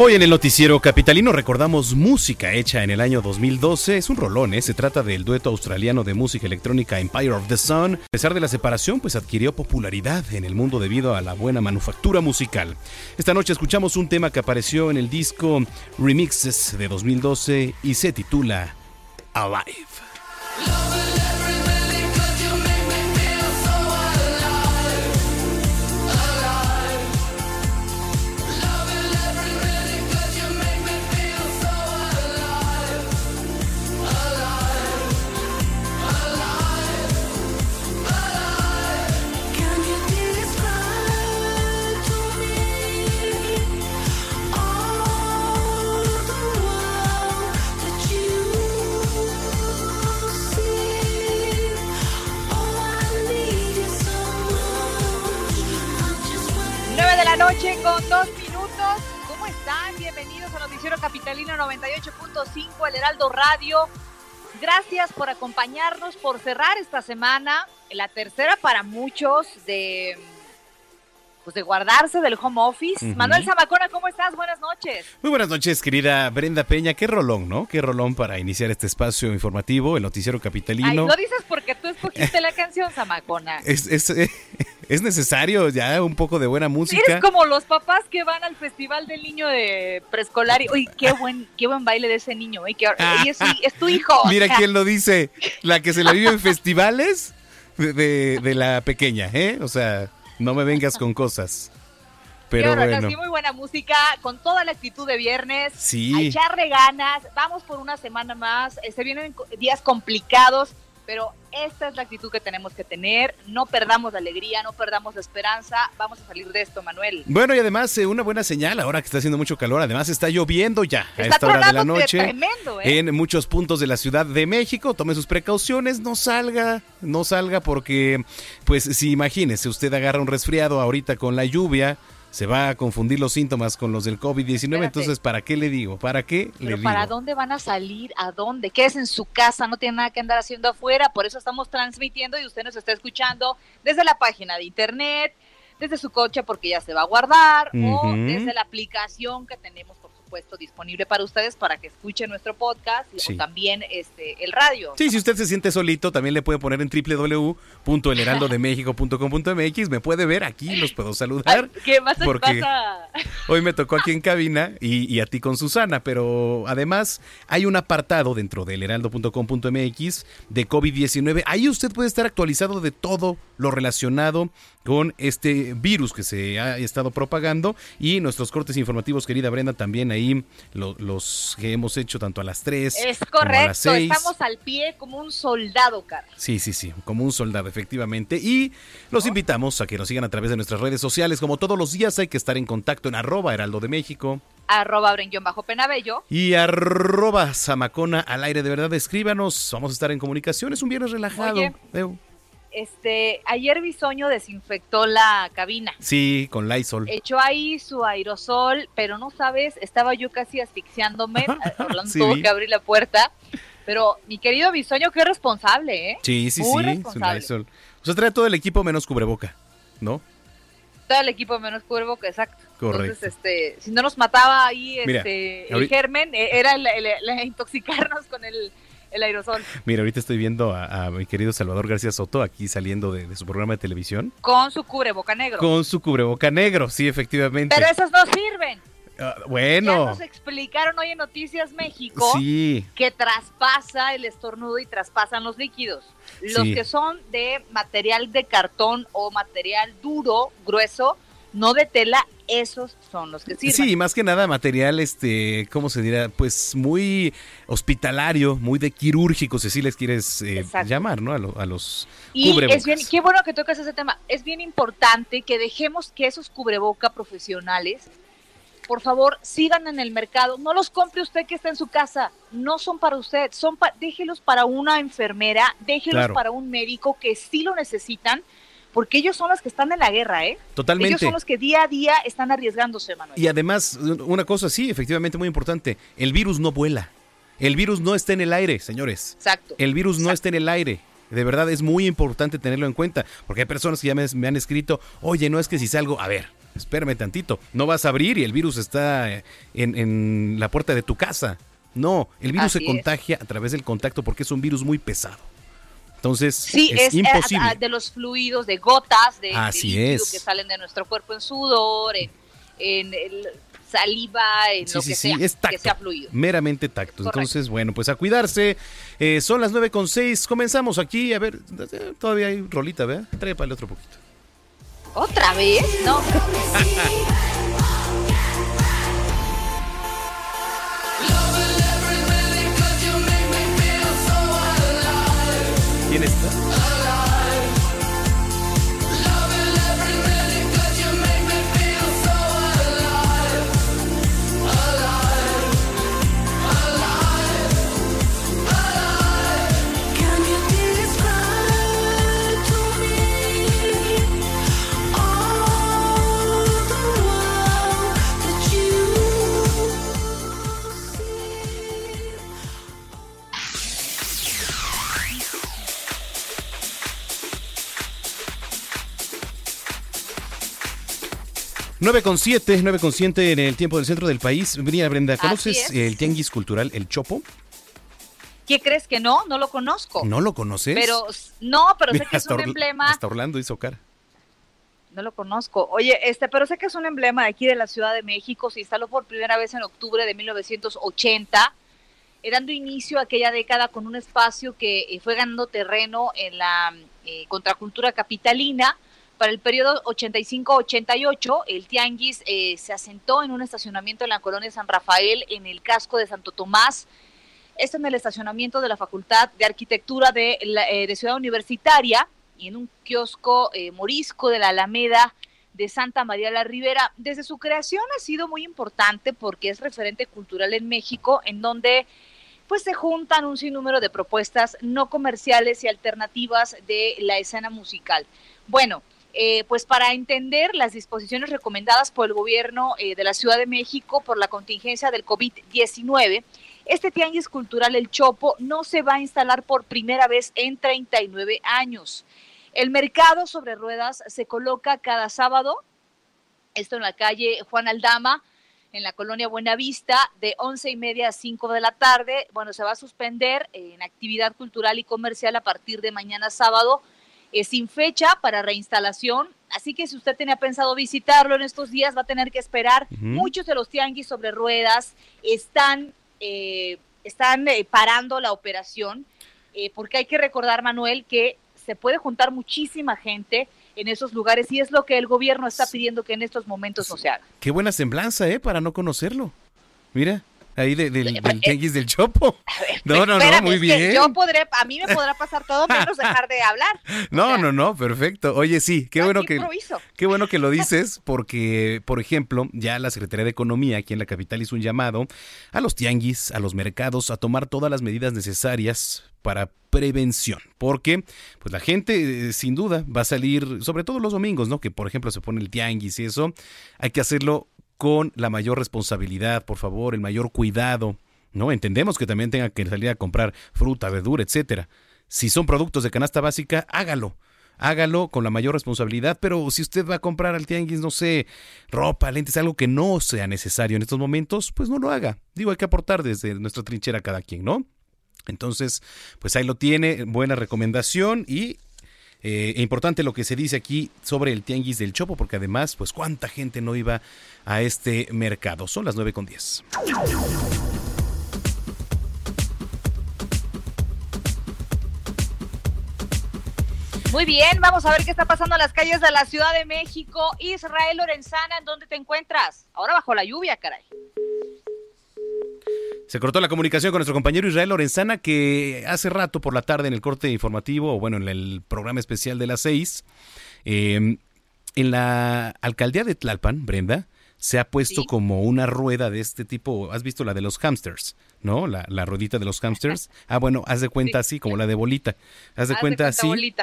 Hoy en el noticiero capitalino recordamos música hecha en el año 2012. Es un rolón, ¿eh? se trata del dueto australiano de música electrónica Empire of the Sun. A pesar de la separación, pues adquirió popularidad en el mundo debido a la buena manufactura musical. Esta noche escuchamos un tema que apareció en el disco Remixes de 2012 y se titula Alive. Noche con dos minutos. ¿Cómo están? Bienvenidos a Noticiero Capitalino 98.5, el Heraldo Radio. Gracias por acompañarnos, por cerrar esta semana, la tercera para muchos de pues de guardarse del home office. Manuel Zamacona, ¿cómo estás? Buenas noches. Muy buenas noches, querida Brenda Peña. Qué rolón, ¿no? Qué rolón para iniciar este espacio informativo, el noticiero capitalino. Ay, lo dices porque tú escogiste la canción, Zamacona. Es, es, es necesario ya un poco de buena música. Eres como los papás que van al festival del niño de preescolar y, uy, qué buen, qué buen baile de ese niño, ¿eh? es, es, tu hijo. Mira quién lo dice, la que se la vive en festivales de, de, la pequeña, ¿eh? O sea, no me vengas con cosas. Pero bueno. Sí, muy buena música, con toda la actitud de viernes. Sí. A echarle ganas. Vamos por una semana más. Se vienen días complicados pero esta es la actitud que tenemos que tener. No perdamos la alegría, no perdamos la esperanza. Vamos a salir de esto, Manuel. Bueno, y además, eh, una buena señal ahora que está haciendo mucho calor. Además, está lloviendo ya a esta hora de la noche. Tremendo, ¿eh? En muchos puntos de la Ciudad de México. Tome sus precauciones, no salga, no salga, porque, pues, si imagínese, usted agarra un resfriado ahorita con la lluvia se va a confundir los síntomas con los del COVID-19, entonces ¿para qué le digo? ¿Para qué le digo? ¿Para dónde van a salir? ¿A dónde? es en su casa, no tiene nada que andar haciendo afuera, por eso estamos transmitiendo y usted nos está escuchando desde la página de internet, desde su coche porque ya se va a guardar o desde la aplicación que tenemos puesto disponible para ustedes para que escuchen nuestro podcast y también este el radio. Sí, si usted se siente solito, también le puede poner en www.elheraldodemexico.com.mx, me puede ver aquí, los puedo saludar. ¿Qué más porque Hoy me tocó aquí en cabina y, a ti con Susana, pero además hay un apartado dentro del heraldo.com.mx de COVID-19. Ahí usted puede estar actualizado de todo lo relacionado con este virus que se ha estado propagando y nuestros cortes informativos, querida Brenda, también ahí los que hemos hecho tanto a las 3 es correcto, a las 6. estamos al pie como un soldado, Carlos. Sí, sí, sí, como un soldado, efectivamente. Y los invitamos a que nos sigan a través de nuestras redes sociales. Como todos los días hay que estar en contacto en arroba heraldo de México. Arroba bajo penabello. Y arroba zamacona al aire. De verdad, escríbanos. Vamos a estar en comunicación. Es un viernes relajado. Este, ayer Bisoño desinfectó la cabina. Sí, con Lysol. Echó ahí su aerosol, pero no sabes, estaba yo casi asfixiándome. Orlando tuvo que abrir la puerta. Pero mi querido Bisoño, qué responsable, ¿eh? Sí, sí, sí. Responsable. O sea, trae todo el equipo menos cubreboca, ¿no? Todo el equipo menos cubreboca, exacto. Correcto. Entonces, este, si no nos mataba ahí este, el germen, eh, era el, intoxicarnos con el, aerosol. Mira, ahorita estoy viendo a, mi querido Salvador García Soto aquí saliendo de, de, su programa de televisión. Con su cubreboca negro. Con su cubreboca negro, sí, efectivamente. Pero esos no sirven. Ah, bueno. Ya nos explicaron hoy en Noticias México que traspasa el estornudo y traspasan los líquidos. Los que son de material de cartón o material duro, grueso, no de tela, esos son los que sirven. Sí, más que nada material, este, ¿cómo se dirá? Pues muy hospitalario, muy de quirúrgico, si así les quieres eh, llamar, ¿no? A, los y es bien, qué bueno que tocas ese tema. Es bien importante que dejemos que esos cubreboca profesionales por favor, sigan en el mercado. No los compre usted que está en su casa. No son para usted. Son déjelos para una enfermera, déjelos para un médico que sí lo necesitan, porque ellos son los que están en la guerra, ¿eh? Totalmente. Ellos son los que día a día están arriesgándose, Manuel. Y además, una cosa sí, efectivamente muy importante, el virus no vuela. El virus no está en el aire, señores. Exacto. El virus no está en el aire. De verdad es muy importante tenerlo en cuenta, porque hay personas que ya me han escrito, oye, no es que si salgo, a ver, espérame tantito, no vas a abrir y el virus está en, la puerta de tu casa. No, el virus se contagia a través del contacto porque es un virus muy pesado. Entonces, sí, es, eh, imposible. de los fluidos, de gotas, de, Así que salen de nuestro cuerpo en sudor, en, saliva, en lo que, sea, es que sea fluido. Meramente tacto. Entonces, bueno, pues a cuidarse. Eh, son las nueve con seis. Comenzamos aquí. A ver, todavía hay rolita, ¿verdad? el otro poquito. ¿Otra vez? No. 9.7, 9.7 en el tiempo del centro del país. Venía Brenda, ¿conoces el tianguis cultural El Chopo? ¿Qué crees que no? No lo conozco. ¿No lo conoces? Pero no, pero sé que es un emblema. Hasta Orlando hizo cara. No lo conozco. Oye, este, pero sé que es un emblema aquí de la Ciudad de México. Se instaló por primera vez en octubre de 1980, eh, dando inicio a aquella década con un espacio que eh, fue ganando terreno en la eh, contracultura capitalina para el periodo 85-88, el Tianguis eh, se asentó en un estacionamiento en la colonia San Rafael, en el casco de Santo Tomás. Esto en el estacionamiento de la Facultad de Arquitectura de, eh, Ciudad Universitaria y en un kiosco eh, morisco de la Alameda de Santa María la Ribera. Desde su creación ha sido muy importante porque es referente cultural en México, en donde pues se juntan un sinnúmero de propuestas no comerciales y alternativas de la escena musical. Bueno, eh, pues para entender las disposiciones recomendadas por el gobierno eh, de la Ciudad de México por la contingencia del COVID-19, este tianguis cultural El Chopo no se va a instalar por primera vez en 39 años. El mercado sobre ruedas se coloca cada sábado, esto en la calle Juan Aldama, en la colonia Buenavista, de once y media a 5 de la tarde. Bueno, se va a suspender en actividad cultural y comercial a partir de mañana sábado es sin fecha para reinstalación, así que si usted tenía pensado visitarlo en estos días va a tener que esperar. Muchos de los tianguis sobre ruedas están, eh, están eh, parando la operación, eh, porque hay que recordar, Manuel, que se puede juntar muchísima gente en esos lugares y es lo que el gobierno está pidiendo que en estos momentos no se haga. Qué buena semblanza, ¿eh? Para no conocerlo. Mira ahí de, del, del tianguis del Chopo. No, no, no, muy bien. Yo podré, a mí me podrá pasar todo menos dejar de hablar. No, no, no, perfecto. Oye, sí, qué bueno que qué bueno que lo dices porque, por ejemplo, ya la Secretaría de Economía aquí en la capital hizo un llamado a los tianguis, a los mercados a tomar todas las medidas necesarias para prevención, porque pues la gente eh, sin duda va a salir, sobre todo los domingos, ¿no? Que por ejemplo se pone el tianguis y eso, hay que hacerlo con la mayor responsabilidad, por favor, el mayor cuidado. ¿no? Entendemos que también tenga que salir a comprar fruta, verdura, etcétera. Si son productos de canasta básica, hágalo. Hágalo con la mayor responsabilidad, pero si usted va a comprar al tianguis, no sé, ropa, lentes, algo que no sea necesario en estos momentos, pues no lo haga. Digo, hay que aportar desde nuestra trinchera cada quien, ¿no? Entonces, pues ahí lo tiene, buena recomendación y eh, importante lo que se dice aquí sobre el tianguis del Chopo, porque además, pues cuánta gente no iba a este mercado. Son las 9 con 10. Muy bien, vamos a ver qué está pasando en las calles de la Ciudad de México. Israel Lorenzana, ¿en dónde te encuentras? Ahora bajo la lluvia, caray. Se cortó la comunicación con nuestro compañero Israel Lorenzana, que hace rato por la tarde en el corte informativo, o bueno, en el programa especial de las seis, em, en la alcaldía de Tlalpan, Brenda, se ha puesto como una rueda de este tipo. ¿Has visto la de los hamsters? ¿No? La, la ruedita de los hamsters. Ah, bueno, haz de cuenta así, como la de bolita. Haz de cuenta, así.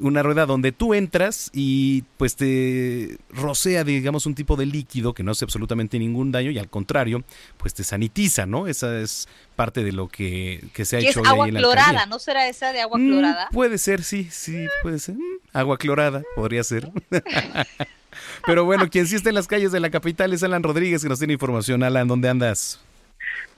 Una rueda donde tú entras y pues te rocea, digamos, un tipo de líquido que no hace absolutamente ningún daño y al contrario, pues te sanitiza, ¿no? Esa es parte de lo que, se ha hecho. Es agua clorada, ¿no será esa de agua mm, clorada? puede ser, sí, sí, puede ser. Mm, agua clorada, podría ser. Pero bueno, quien sí está en las calles de la capital es Alan Rodríguez, que nos tiene información. Alan, ¿dónde andas?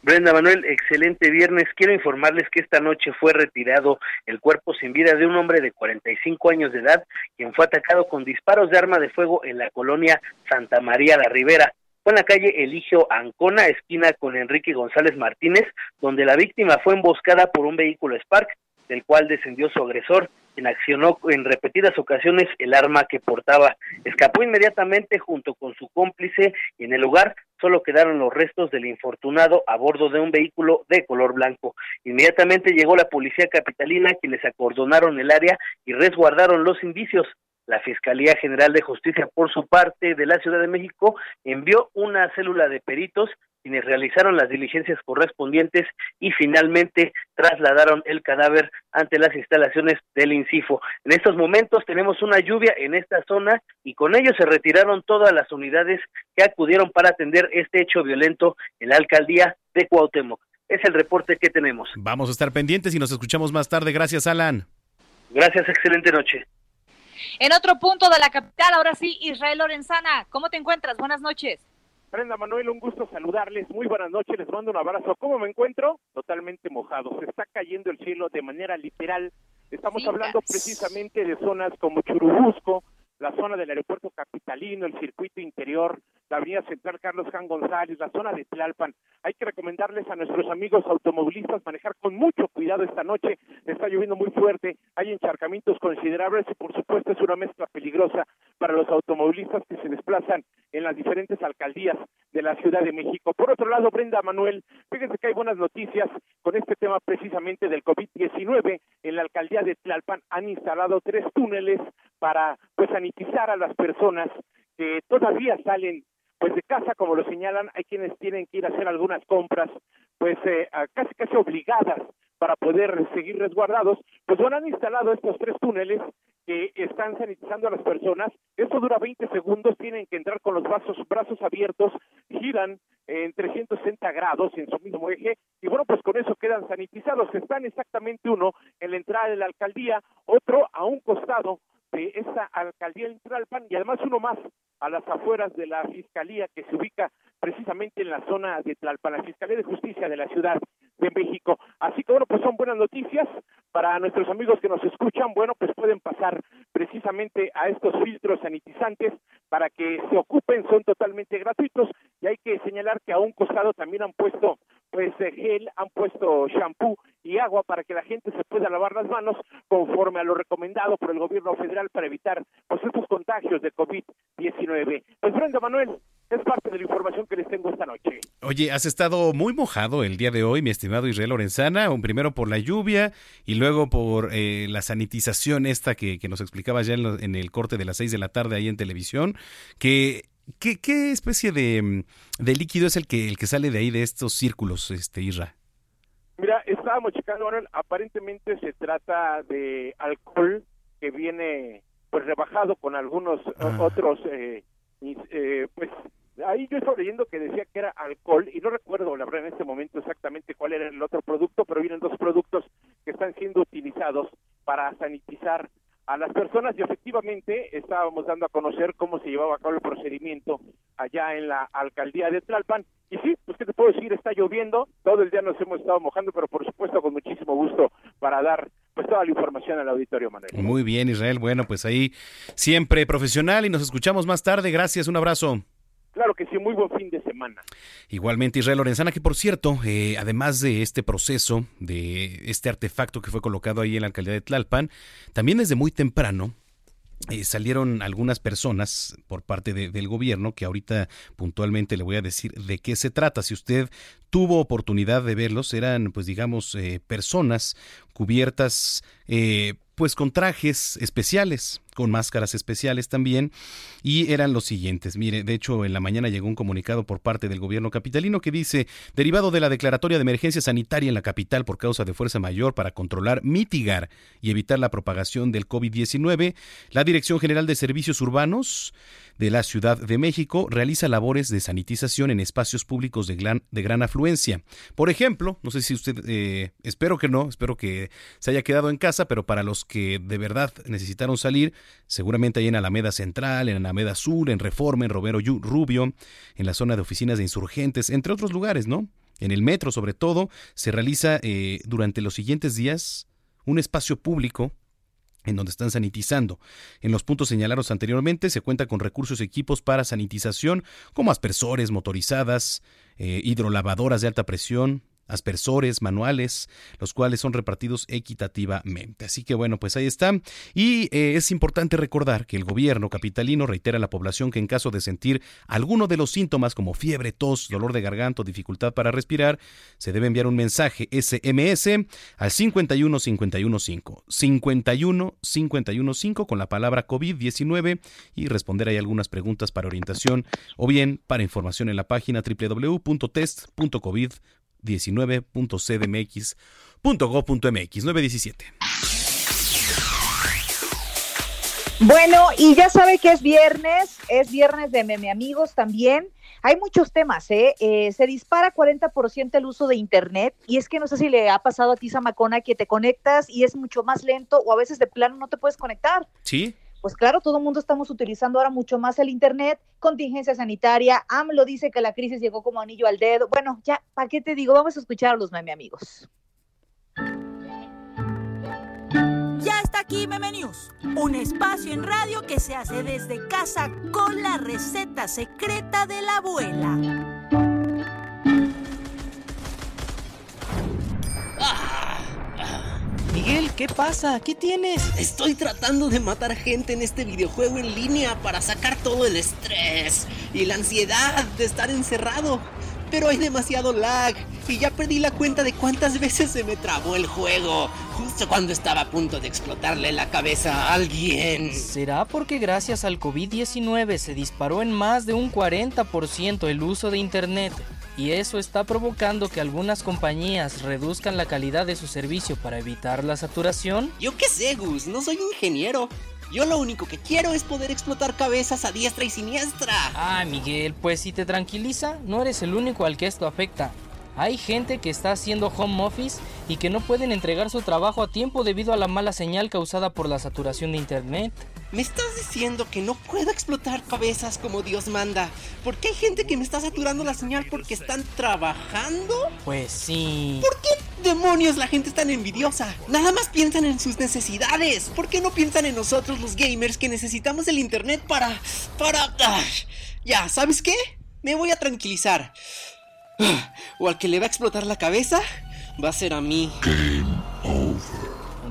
Brenda Manuel, excelente viernes. Quiero informarles que esta noche fue retirado el cuerpo sin vida de un hombre de 45 años de edad, quien fue atacado con disparos de arma de fuego en la colonia Santa María la Ribera. Fue en la calle Eligio Ancona, esquina con Enrique González Martínez, donde la víctima fue emboscada por un vehículo Spark, del cual descendió su agresor quien accionó en repetidas ocasiones el arma que portaba. Escapó inmediatamente junto con su cómplice y en el lugar solo quedaron los restos del infortunado a bordo de un vehículo de color blanco. Inmediatamente llegó la policía capitalina quienes acordonaron el área y resguardaron los indicios. La Fiscalía General de Justicia, por su parte, de la Ciudad de México, envió una célula de peritos quienes realizaron las diligencias correspondientes y finalmente trasladaron el cadáver ante las instalaciones del INCIFO. En estos momentos tenemos una lluvia en esta zona y con ello se retiraron todas las unidades que acudieron para atender este hecho violento en la alcaldía de Cuauhtémoc. Es el reporte que tenemos. Vamos a estar pendientes y nos escuchamos más tarde. Gracias, Alan. Gracias, excelente noche. En otro punto de la capital, ahora sí, Israel Lorenzana, ¿cómo te encuentras? Buenas noches. Brenda Manuel, un gusto saludarles. Muy buenas noches, les mando un abrazo. ¿Cómo me encuentro? Totalmente mojado. Se está cayendo el cielo de manera literal. Estamos hablando precisamente de zonas como Churubusco, la zona del aeropuerto capitalino, el circuito interior, la avenida central Carlos Jan González, la zona de Tlalpan. Hay que recomendarles a nuestros amigos automovilistas manejar con mucho cuidado esta noche. Está lloviendo muy fuerte, hay encharcamientos considerables y por supuesto es una mezcla peligrosa para los automovilistas que se desplazan en las diferentes alcaldías de la Ciudad de México. Por otro lado, Brenda Manuel, fíjense que hay buenas noticias con este tema precisamente del COVID-19. En la alcaldía de Tlalpan han instalado tres túneles para pues sanitizar a las personas que todavía salen pues de casa, como lo señalan, hay quienes tienen que ir a hacer algunas compras, pues eh, casi casi obligadas para poder seguir resguardados, pues bueno, han instalado estos tres túneles que están sanitizando a las personas. Esto dura 20 segundos, tienen que entrar con los brazos, brazos abiertos, giran en 360 grados en su mismo eje y bueno, pues con eso quedan sanitizados. Están exactamente uno en la entrada de la alcaldía, otro a un costado de esta alcaldía en Tralpan y además uno más a las afueras de la fiscalía que se ubica precisamente en la zona de Tlalpan, la Fiscalía de Justicia de la Ciudad de México. Así que bueno, pues son buenas noticias para nuestros amigos que nos escuchan. Bueno, pues pueden pasar precisamente a estos filtros sanitizantes para que se ocupen, son totalmente gratuitos y hay que señalar que a un costado también han puesto pues gel, han puesto shampoo y agua para que la gente se pueda lavar las manos conforme a lo recomendado por el gobierno federal para evitar pues estos contagios de COVID-19. Pues Brenda Manuel, es parte de la información que les tengo esta noche. Oye, has estado muy mojado el día de hoy, mi estimado Israel Lorenzana, primero por la lluvia y luego por eh, la sanitización esta que, nos explicaba ya en, el corte de las seis de la tarde ahí en televisión, que ¿Qué, qué especie de, de, líquido es el que, el que sale de ahí, de estos círculos, este Isra? Mira, estábamos checando, aparentemente se trata de alcohol que viene pues rebajado con algunos ah. otros, eh, eh, pues ahí yo estaba leyendo que decía que era alcohol y no recuerdo la verdad en este momento exactamente cuál era el otro producto, pero vienen dos productos que están siendo utilizados para sanitizar a las personas y efectivamente estábamos dando a conocer cómo se llevaba a cabo el procedimiento allá en la alcaldía de Tlalpan. Y sí, pues qué te puedo decir, está lloviendo, todo el día nos hemos estado mojando, pero por supuesto con muchísimo gusto para dar pues toda la información al auditorio, Manuel. Muy bien, Israel. Bueno, pues ahí siempre profesional y nos escuchamos más tarde. Gracias, un abrazo. Claro que sí, muy buen fin de semana. Igualmente, Israel Lorenzana, que por cierto, eh, además de este proceso, de este artefacto que fue colocado ahí en la alcaldía de Tlalpan, también desde muy temprano eh, salieron algunas personas por parte del gobierno que ahorita puntualmente le voy a decir de qué se trata. Si usted tuvo oportunidad de verlos, eran pues digamos eh, personas cubiertas pues con trajes especiales, con máscaras especiales también, y eran los siguientes. Mire, de hecho, en la mañana llegó un comunicado por parte del gobierno capitalino que dice, derivado de la declaratoria de emergencia sanitaria en la capital por causa de fuerza mayor para controlar, mitigar y evitar la propagación del COVID-19, la Dirección General de Servicios Urbanos de la Ciudad de México realiza labores de sanitización en espacios públicos de gran, de gran afluencia. Por ejemplo, no sé si usted, eh, espero que no, espero que se haya quedado en casa, pero para los que de verdad necesitaron salir, seguramente hay en Alameda Central, en Alameda Sur, en Reforma, en Romero Rubio, en la zona de oficinas de insurgentes, entre otros lugares, ¿no? En el metro, sobre todo, se realiza eh, durante los siguientes días un espacio público en donde están sanitizando. En los puntos señalados anteriormente se cuenta con recursos y equipos para sanitización como aspersores, motorizadas, eh, hidrolavadoras de alta presión, aspersores manuales, los cuales son repartidos equitativamente. Así que bueno, pues ahí está. Y eh, es importante recordar que el gobierno capitalino reitera a la población que en caso de sentir alguno de los síntomas como fiebre, tos, dolor de garganta o dificultad para respirar, se debe enviar un mensaje SMS al 51 51 5 con la palabra COVID-19 y responder ahí algunas preguntas para orientación o bien para información en la página www.test.covid 19.cdmx.gov.mx 917. Bueno, y ya sabe que es viernes, es viernes de meme amigos también. Hay muchos temas, ¿eh? ¿eh? Se dispara 40% el uso de Internet y es que no sé si le ha pasado a ti, Samacona, que te conectas y es mucho más lento o a veces de plano no te puedes conectar. Sí pues claro, todo el mundo estamos utilizando ahora mucho más el Internet, contingencia sanitaria, AMLO dice que la crisis llegó como anillo al dedo. Bueno, ya, ¿para qué te digo? Vamos a escuchar a los meme amigos. Ya está aquí Meme News, un espacio en radio que se hace desde casa con la receta secreta de la abuela. Miguel, ¿qué pasa? ¿Qué tienes? Estoy tratando de matar gente en este videojuego en línea para sacar todo el estrés y la ansiedad de estar encerrado. Pero hay demasiado lag y ya perdí la cuenta de cuántas veces se me trabó el juego, justo cuando estaba a punto de explotarle la cabeza a alguien. ¿Será porque gracias al COVID-19 se disparó en más de un 40% el uso de Internet? Y eso está provocando que algunas compañías reduzcan la calidad de su servicio para evitar la saturación? Yo qué sé, Gus, no soy ingeniero. Yo lo único que quiero es poder explotar cabezas a diestra y siniestra. Ah, Miguel, pues si te tranquiliza, no eres el único al que esto afecta. Hay gente que está haciendo home office y que no pueden entregar su trabajo a tiempo debido a la mala señal causada por la saturación de Internet. ¿Me estás diciendo que no puedo explotar cabezas como Dios manda? ¿Por qué hay gente que me está saturando la señal porque están trabajando? Pues sí. ¿Por qué demonios la gente es tan envidiosa? Nada más piensan en sus necesidades. ¿Por qué no piensan en nosotros los gamers que necesitamos el internet para... para... Ah, ya, ¿sabes qué? Me voy a tranquilizar. O al que le va a explotar la cabeza, va a ser a mí. Game over.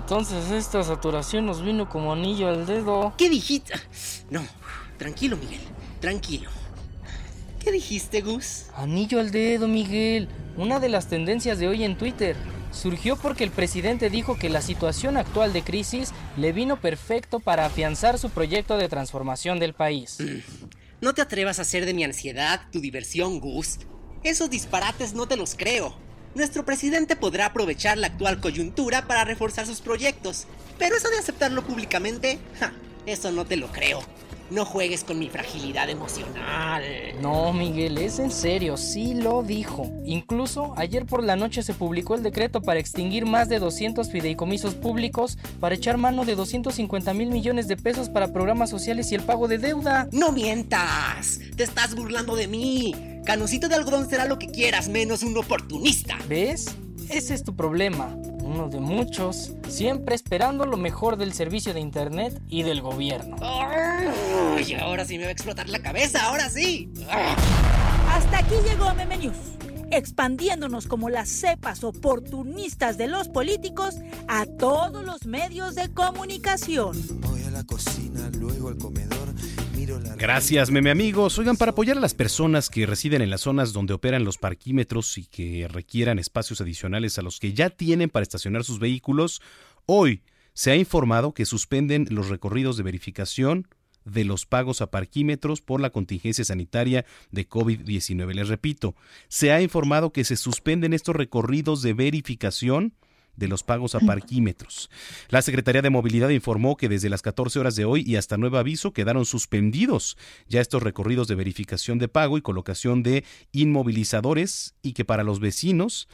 Entonces esta saturación nos vino como anillo al dedo. ¿Qué dijiste? No, tranquilo, Miguel, tranquilo. ¿Qué dijiste, Gus? Anillo al dedo, Miguel. Una de las tendencias de hoy en Twitter surgió porque el presidente dijo que la situación actual de crisis le vino perfecto para afianzar su proyecto de transformación del país. No te atrevas a hacer de mi ansiedad tu diversión, Gus. Esos disparates no te los creo. Nuestro presidente podrá aprovechar la actual coyuntura para reforzar sus proyectos, pero eso de aceptarlo públicamente, ja, eso no te lo creo. No juegues con mi fragilidad emocional. No, Miguel, es en serio, sí lo dijo. Incluso ayer por la noche se publicó el decreto para extinguir más de 200 fideicomisos públicos para echar mano de 250 mil millones de pesos para programas sociales y el pago de deuda. ¡No mientas! ¡Te estás burlando de mí! Canosito de algodón será lo que quieras, menos un oportunista. ¿Ves? Ese es tu problema, uno de muchos, siempre esperando lo mejor del servicio de Internet y del gobierno. Y ahora sí me va a explotar la cabeza, ahora sí. Hasta aquí llegó Meme News, expandiéndonos como las cepas oportunistas de los políticos a todos los medios de comunicación. Voy a la cocina, luego al comedor. Gracias, meme amigos. Oigan, para apoyar a las personas que residen en las zonas donde operan los parquímetros y que requieran espacios adicionales a los que ya tienen para estacionar sus vehículos, hoy se ha informado que suspenden los recorridos de verificación de los pagos a parquímetros por la contingencia sanitaria de COVID-19. Les repito, se ha informado que se suspenden estos recorridos de verificación de los pagos a parquímetros. La Secretaría de Movilidad informó que desde las 14 horas de hoy y hasta nuevo aviso quedaron suspendidos ya estos recorridos de verificación de pago y colocación de inmovilizadores y que para los vecinos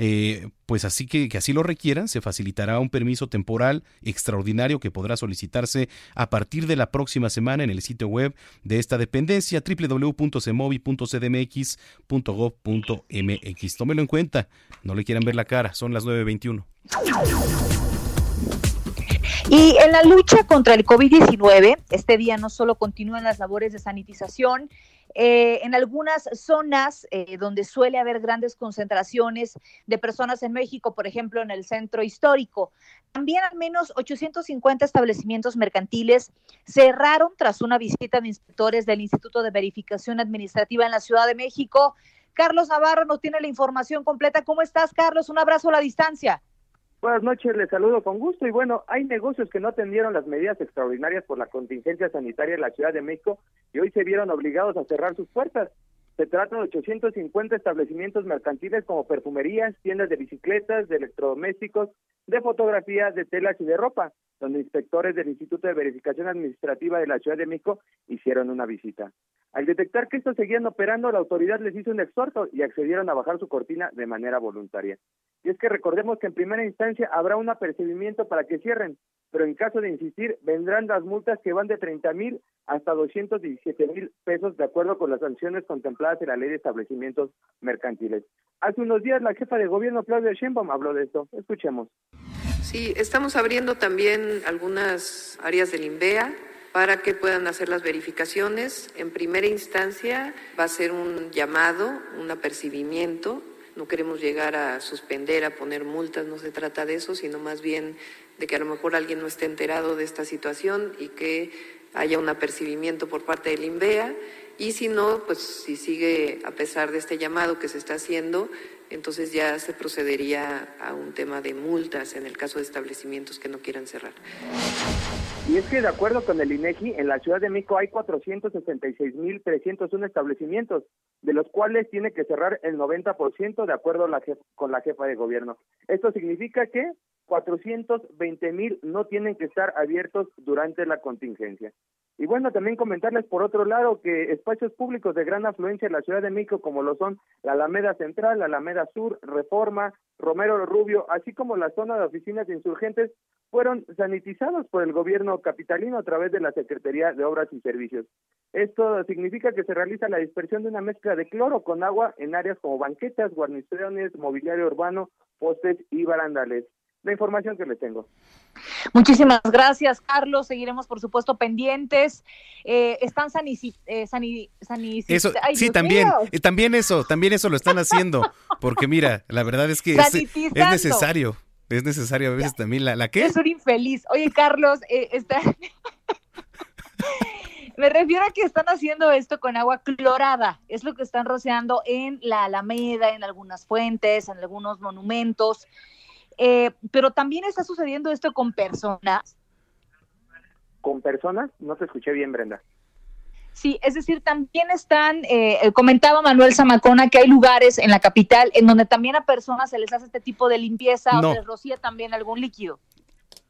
eh, pues así que, que así lo requieran, se facilitará un permiso temporal extraordinario que podrá solicitarse a partir de la próxima semana en el sitio web de esta dependencia www.cemovi.cdmx.gov.mx. Tómelo en cuenta, no le quieran ver la cara, son las 9.21. Y en la lucha contra el COVID-19, este día no solo continúan las labores de sanitización, eh, en algunas zonas eh, donde suele haber grandes concentraciones de personas en México, por ejemplo, en el centro histórico. También al menos 850 establecimientos mercantiles cerraron tras una visita de inspectores del Instituto de Verificación Administrativa en la Ciudad de México. Carlos Navarro nos tiene la información completa. ¿Cómo estás, Carlos? Un abrazo a la distancia. Buenas noches, les saludo con gusto. Y bueno, hay negocios que no atendieron las medidas extraordinarias por la contingencia sanitaria en la Ciudad de México y hoy se vieron obligados a cerrar sus puertas. Se trata de 850 establecimientos mercantiles como perfumerías, tiendas de bicicletas, de electrodomésticos, de fotografía, de telas y de ropa, donde inspectores del Instituto de Verificación Administrativa de la Ciudad de México hicieron una visita. Al detectar que estos seguían operando, la autoridad les hizo un exhorto y accedieron a bajar su cortina de manera voluntaria. Y es que recordemos que en primera instancia habrá un apercibimiento para que cierren, pero en caso de insistir vendrán las multas que van de 30 mil hasta 217 mil pesos de acuerdo con las sanciones contempladas en la ley de establecimientos mercantiles. Hace unos días la jefa de gobierno Claudia Sheinbaum habló de esto. Escuchemos. Sí, estamos abriendo también algunas áreas del INVEA para que puedan hacer las verificaciones. En primera instancia va a ser un llamado, un apercibimiento. No queremos llegar a suspender, a poner multas, no se trata de eso, sino más bien de que a lo mejor alguien no esté enterado de esta situación y que haya un apercibimiento por parte del INVEA. Y si no, pues si sigue a pesar de este llamado que se está haciendo, entonces ya se procedería a un tema de multas en el caso de establecimientos que no quieran cerrar. Y es que de acuerdo con el INEGI, en la Ciudad de México hay 466.301 establecimientos, de los cuales tiene que cerrar el 90% de acuerdo la con la jefa de gobierno. Esto significa que 420.000 no tienen que estar abiertos durante la contingencia. Y bueno, también comentarles por otro lado que espacios públicos de gran afluencia en la Ciudad de México, como lo son la Alameda Central, la Alameda Sur, Reforma, Romero Rubio, así como la zona de oficinas de insurgentes, fueron sanitizados por el gobierno capitalino a través de la Secretaría de Obras y Servicios. Esto significa que se realiza la dispersión de una mezcla de cloro con agua en áreas como banquetas, guarniciones, mobiliario urbano, postes y barandales. La información que les tengo. Muchísimas gracias, Carlos. Seguiremos, por supuesto, pendientes. Eh, están sanici eh, sani Eso, Ay, sí, Dios también, eh, también eso, también eso lo están haciendo, porque mira, la verdad es que es, necesario. Es necesario a veces también la, la qué? Es un infeliz. Oye, Carlos, eh, está... Me refiero a que están haciendo esto con agua clorada. Es lo que están rociando en la Alameda, en algunas fuentes, en algunos monumentos. Eh, pero también está sucediendo esto con personas. ¿Con personas? No te escuché bien, Brenda. Sí, es decir, también están, eh, comentaba Manuel Zamacona que hay lugares en la capital en donde también a personas se les hace este tipo de limpieza o se les rocía también algún líquido.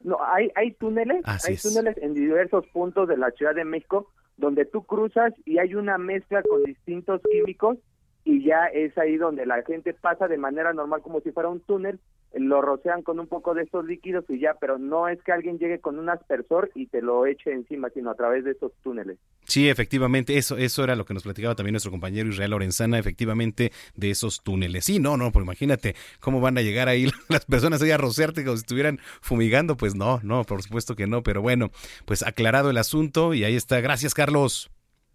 No, hay, hay túneles, hay túneles en diversos puntos de la Ciudad de México donde tú cruzas y hay una mezcla con distintos químicos y ya es ahí donde la gente pasa de manera normal como si fuera un túnel lo rocean con un poco de estos líquidos y ya, pero no es que alguien llegue con un aspersor y te lo eche encima, sino a través de estos túneles. Sí, efectivamente, eso, eso era lo que nos platicaba también nuestro compañero Israel Lorenzana, efectivamente, de esos túneles. Sí, no, no, pues imagínate cómo van a llegar ahí las personas ahí a rociarte como si estuvieran fumigando, pues no, no, por supuesto que no, pero bueno, pues aclarado el asunto y ahí está. Gracias, Carlos.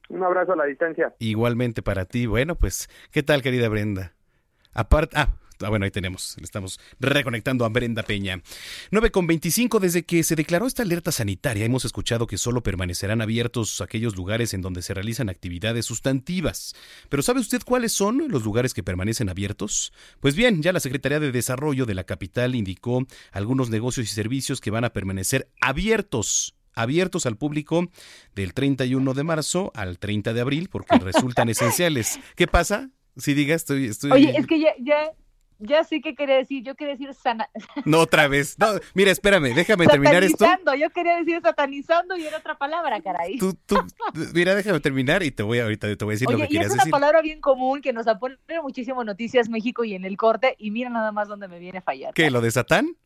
Un abrazo a la distancia. Igualmente para ti. Bueno, pues, ¿qué tal, querida Brenda? Aparte, ah, Ah, bueno, ahí tenemos, le estamos reconectando a Brenda Peña. 9 con 25, desde que se declaró esta alerta sanitaria, hemos escuchado que solo permanecerán abiertos aquellos lugares en donde se realizan actividades sustantivas. Pero ¿sabe usted cuáles son los lugares que permanecen abiertos? Pues bien, ya la Secretaría de Desarrollo de la capital indicó algunos negocios y servicios que van a permanecer abiertos abiertos al público del 31 de marzo al 30 de abril porque resultan esenciales. ¿Qué pasa? Si diga, estoy, estoy... Oye, es que ya, ya, ya sé qué quería decir, yo quería decir sana. No, otra vez. No, mira, espérame, déjame terminar esto. Yo quería decir satanizando y era otra palabra, caray. Tú, tú, mira, déjame terminar y te voy a, ahorita te voy a decir lo que querías decir. es una palabra bien común que nos pone muchísimo Noticias México y en el corte y mira nada más dónde me viene a fallar. ¿Qué, lo de Satán?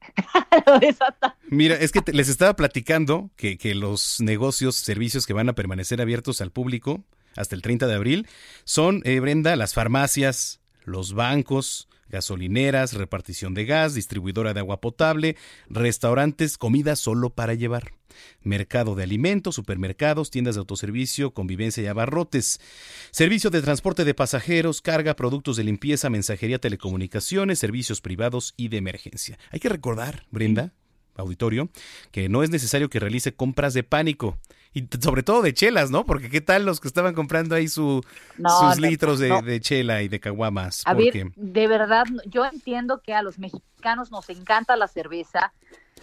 lo de Satán. Mira, es que les estaba platicando que, que los negocios, servicios que van a permanecer abiertos al público hasta el 30 de abril son, eh, Brenda, las farmacias, los bancos, gasolineras, repartición de gas, distribuidora de agua potable, restaurantes, comida solo para llevar, mercado de alimentos, supermercados, tiendas de autoservicio, convivencia y abarrotes, servicio de transporte de pasajeros, carga, productos de limpieza, mensajería, telecomunicaciones, servicios privados y de emergencia. Hay que recordar, Brenda, auditorio, que no es necesario que realice compras de pánico y sobre todo de chelas, ¿no? Porque qué tal los que estaban comprando ahí su, sus litros de, chela y de caguamas. A ver, de verdad, yo entiendo que a los mexicanos nos encanta la cerveza.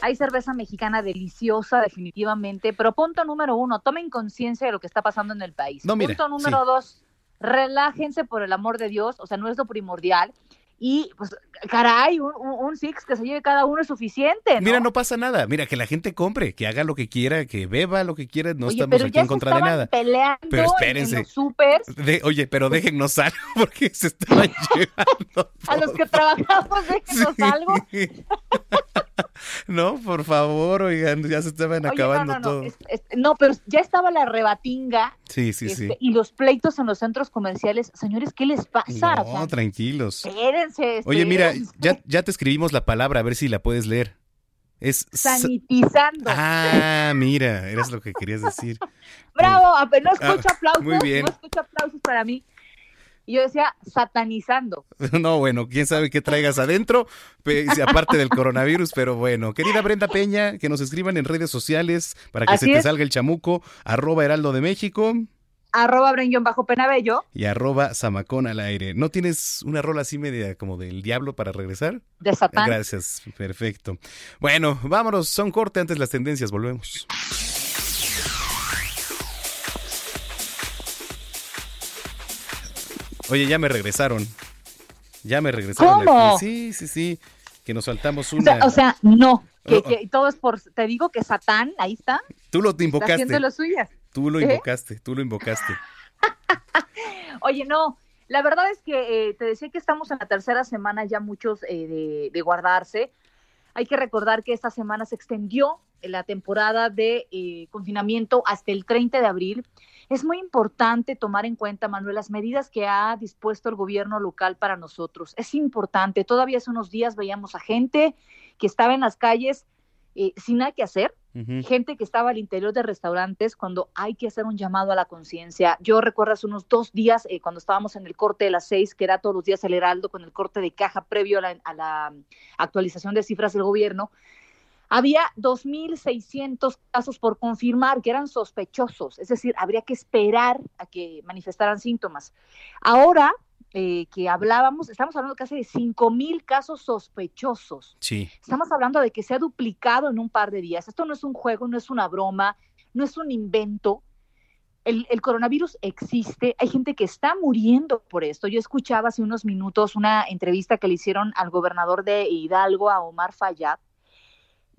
Hay cerveza mexicana deliciosa, definitivamente, pero punto número uno, tomen conciencia de lo que está pasando en el país. punto número dos, relájense por el amor de Dios, o sea, no es lo primordial. Y pues, caray, un, Six que se lleve cada uno es suficiente. Mira, no pasa nada. Mira, que la gente compre, que haga lo que quiera, que beba lo que quiera. No estamos aquí en contra de nada. pero espérense. oye, pero déjennos algo porque se estaban llevando. A los que trabajamos, déjennos algo. no, por favor, oigan, ya se estaban acabando no, todo. no, pero ya estaba la rebatinga. Sí, sí, sí. Este, y los pleitos en los centros comerciales. Señores, ¿qué les pasa? No, tranquilos. Oye, mira, ya, ya te escribimos la palabra, a ver si la puedes leer. Es sanitizando. Ah, mira, eres lo que querías decir. Bravo, no escucho ah, aplausos. Muy bien. No escucho aplausos para mí. Y yo decía, satanizando. No, bueno, quién sabe qué traigas adentro, aparte del coronavirus, pero bueno. Querida Brenda Peña, que nos escriban en redes sociales para que se te salga el chamuco, arroba Heraldo de México. Arroba Bajo Penabello. Y arroba Zamacón al aire. ¿No tienes una rola así media como del diablo para regresar? De Satán. Gracias, perfecto. Bueno, vámonos, son corte antes las tendencias, volvemos. Oye, ya me regresaron. Ya me regresaron. ¿Cómo? Sí, sí, sí. Que nos saltamos una. O sea, no. Que, oh, oh. todo es por. Te digo que Satán, ahí está. Tú lo invocaste. Está haciendo lo suyas. Tú lo ¿Eh? invocaste, tú lo invocaste. Oye, no. La verdad es que eh, te decía que estamos en la tercera semana ya muchos eh, de, guardarse. Hay que recordar que esta semana se extendió la temporada de confinamiento hasta el 30 de abril es muy importante tomar en cuenta, Manuel, las medidas que ha dispuesto el gobierno local para nosotros. Es importante. Todavía hace unos días veíamos a gente que estaba en las calles eh, sin nada que hacer, gente que estaba al interior de restaurantes cuando hay que hacer un llamado a la conciencia. Yo recuerdo hace unos dos días, eh, cuando estábamos en el corte de las seis, que era todos los días el Heraldo con el corte de caja previo a la, a la actualización de cifras del gobierno, había 2.600 casos por confirmar que eran sospechosos, es decir, habría que esperar a que manifestaran síntomas. Ahora eh, que hablábamos, estamos hablando casi de 5.000 casos sospechosos. Sí. Estamos hablando de que se ha duplicado en un par de días. Esto no es un juego, no es una broma, no es un invento. El, el, coronavirus existe, hay gente que está muriendo por esto. Yo escuchaba hace unos minutos una entrevista que le hicieron al gobernador de Hidalgo, a Omar Fayad,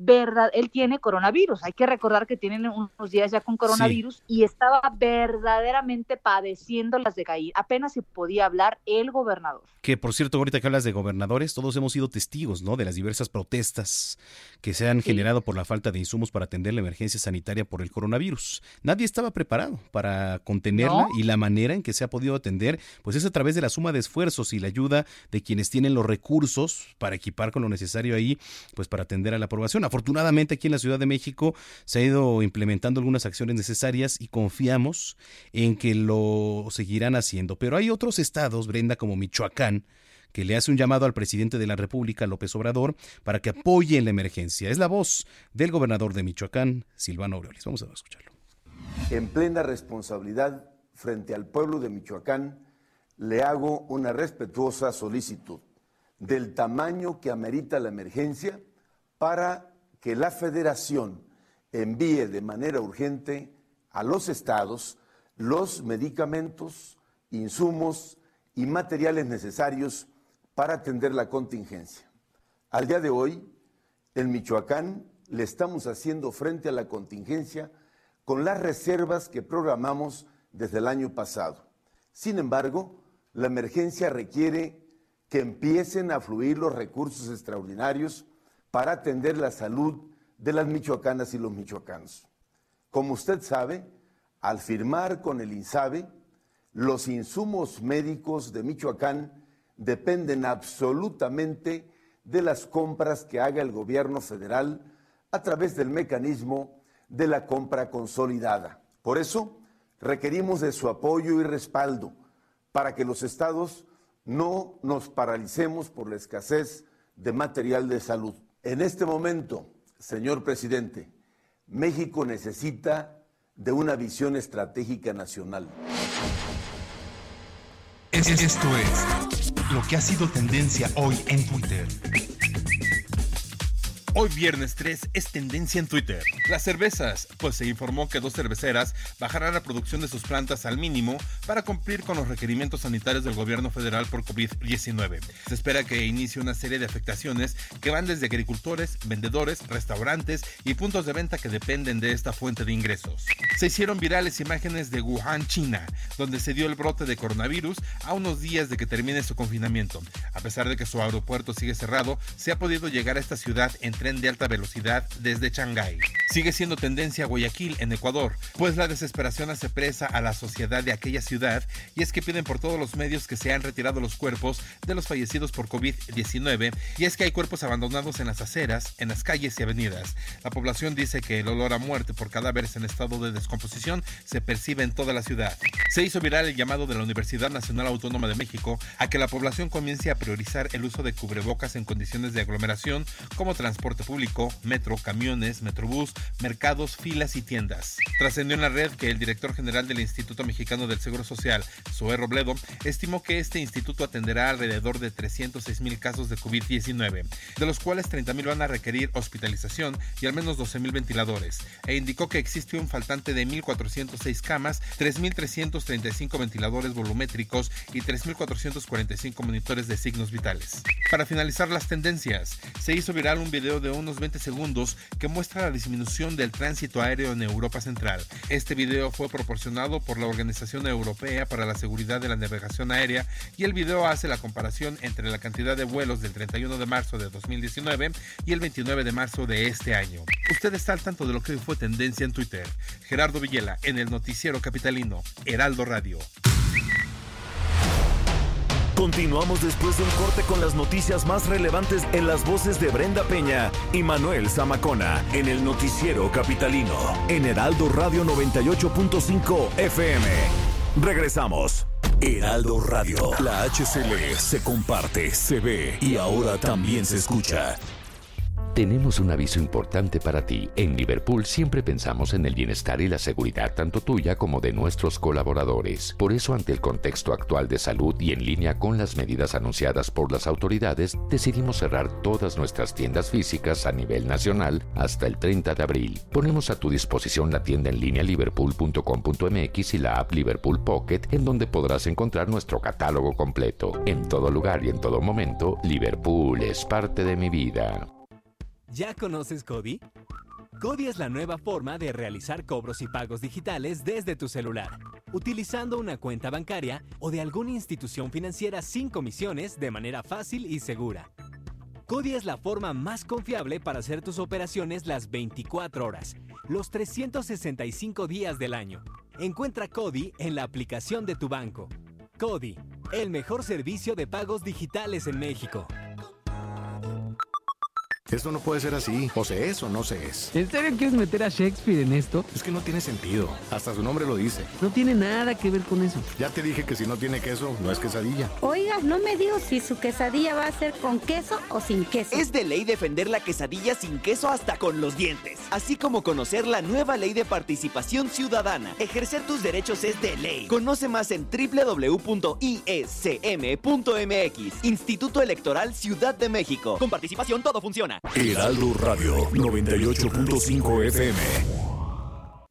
verdad, él tiene coronavirus. Hay que recordar que tienen unos días ya con coronavirus y estaba verdaderamente padeciendo las de caída. Apenas se podía hablar el gobernador. Que por cierto, ahorita que hablas de gobernadores, todos hemos sido testigos, ¿no? De las diversas protestas que se han generado por la falta de insumos para atender la emergencia sanitaria por el coronavirus. Nadie estaba preparado para contenerla y la manera en que se ha podido atender, pues es a través de la suma de esfuerzos y la ayuda de quienes tienen los recursos para equipar con lo necesario ahí, pues para atender a la aprobación Afortunadamente aquí en la Ciudad de México se ha ido implementando algunas acciones necesarias y confiamos en que lo seguirán haciendo. Pero hay otros estados, Brenda, como Michoacán, que le hace un llamado al presidente de la República, López Obrador, para que apoye en la emergencia. Es la voz del gobernador de Michoacán, Silvano Aureoles. Vamos a escucharlo. En plena responsabilidad frente al pueblo de Michoacán, le hago una respetuosa solicitud del tamaño que amerita la emergencia para que la federación envíe de manera urgente a los estados los medicamentos, insumos y materiales necesarios para atender la contingencia. Al día de hoy, en Michoacán le estamos haciendo frente a la contingencia con las reservas que programamos desde el año pasado. Sin embargo, la emergencia requiere que empiecen a fluir los recursos extraordinarios para atender la salud de las michoacanas y los michoacanos. Como usted sabe, al firmar con el INSABE, los insumos médicos de Michoacán dependen absolutamente de las compras que haga el gobierno federal a través del mecanismo de la compra consolidada. Por eso, requerimos de su apoyo y respaldo para que los estados no nos paralicemos por la escasez de material de salud. En este momento, señor presidente, México necesita de una visión estratégica nacional. Esto es lo que ha sido tendencia hoy en Twitter. Hoy viernes 3 es tendencia en Twitter. Las cervezas, pues se informó que dos cerveceras bajarán la producción de sus plantas al mínimo para cumplir con los requerimientos sanitarios del gobierno federal por COVID-19. Se espera que inicie una serie de afectaciones que van desde agricultores, vendedores, restaurantes y puntos de venta que dependen de esta fuente de ingresos. Se hicieron virales imágenes de Wuhan, China, donde se dio el brote de coronavirus a unos días de que termine su confinamiento. A pesar de que su aeropuerto sigue cerrado, se ha podido llegar a esta ciudad en tren de alta velocidad desde Shanghái. Sigue siendo tendencia Guayaquil en Ecuador, pues la desesperación hace presa a la sociedad de aquella ciudad y es que piden por todos los medios que se han retirado los cuerpos de los fallecidos por COVID-19 y es que hay cuerpos abandonados en las aceras, en las calles y avenidas. La población dice que el olor a muerte por cadáveres en estado de descomposición se percibe en toda la ciudad. Se hizo viral el llamado de la Universidad Nacional Autónoma de México a que la población comience a priorizar el uso de cubrebocas en condiciones de aglomeración como transporte público, metro, camiones, metrobús, mercados, filas y tiendas. Trascendió en la red que el director general del Instituto Mexicano del Seguro Social, Zoé Robledo, estimó que este instituto atenderá alrededor de 306 mil casos de COVID-19, de los cuales 30 mil van a requerir hospitalización y al menos 12 mil ventiladores, e indicó que existe un faltante de 1.406 camas, 3.335 ventiladores volumétricos y 3.445 monitores de signos vitales. Para finalizar las tendencias, se hizo viral un video de unos 20 segundos que muestra la disminución del tránsito aéreo en Europa Central. Este video fue proporcionado por la Organización Europea para la Seguridad de la Navegación Aérea y el video hace la comparación entre la cantidad de vuelos del 31 de marzo de 2019 y el 29 de marzo de este año. Usted está al tanto de lo que fue tendencia en Twitter. Gerardo Villela en el noticiero capitalino Heraldo Radio. Continuamos después de un corte con las noticias más relevantes en las voces de Brenda Peña y Manuel Zamacona en el noticiero capitalino en Heraldo Radio 98.5 FM. Regresamos. Heraldo Radio, la HCL se comparte, se ve y ahora también se escucha. Tenemos un aviso importante para ti. En Liverpool siempre pensamos en el bienestar y la seguridad tanto tuya como de nuestros colaboradores. Por eso, ante el contexto actual de salud y en línea con las medidas anunciadas por las autoridades, decidimos cerrar todas nuestras tiendas físicas a nivel nacional hasta el 30 de abril. Ponemos a tu disposición la tienda en línea liverpool.com.mx y la app Liverpool Pocket, en donde podrás encontrar nuestro catálogo completo. En todo lugar y en todo momento, Liverpool es parte de mi vida. ¿Ya conoces Cody? Cody es la nueva forma de realizar cobros y pagos digitales desde tu celular, utilizando una cuenta bancaria o de alguna institución financiera sin comisiones de manera fácil y segura. Cody es la forma más confiable para hacer tus operaciones las 24 horas, los 365 días del año. Encuentra Cody en la aplicación de tu banco. Cody, el mejor servicio de pagos digitales en México. Esto no puede ser así. O se es o no se es. ¿En serio quieres meter a Shakespeare en esto? Es que no tiene sentido. Hasta su nombre lo dice. No tiene nada que ver con eso. Ya te dije que si no tiene queso, no es quesadilla. Oiga, no me digo si su quesadilla va a ser con queso o sin queso. Es de ley defender la quesadilla sin queso hasta con los dientes. Así como conocer la nueva ley de participación ciudadana. Ejercer tus derechos es de ley. Conoce más en www.iscm.mx. Instituto Electoral Ciudad de México. Con participación todo funciona. Heraldo Radio 98.5 FM.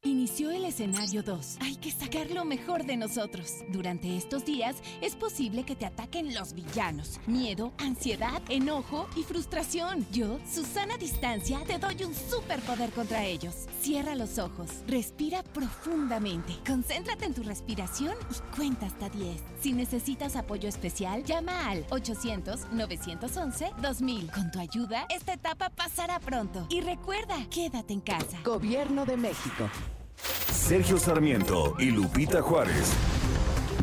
Inició el escenario 2. Hay que sacar lo mejor de nosotros. Durante estos días es posible que te ataquen los villanos. Miedo, ansiedad, enojo y frustración. Yo, Susana Distancia, te doy un superpoder contra ellos. Cierra los ojos, respira profundamente, concéntrate en tu respiración y cuenta hasta 10. Si necesitas apoyo especial, llama al 800-911-2000. Con tu ayuda, esta etapa pasará pronto. Y recuerda, quédate en casa. Gobierno de México. Sergio Sarmiento y Lupita Juárez.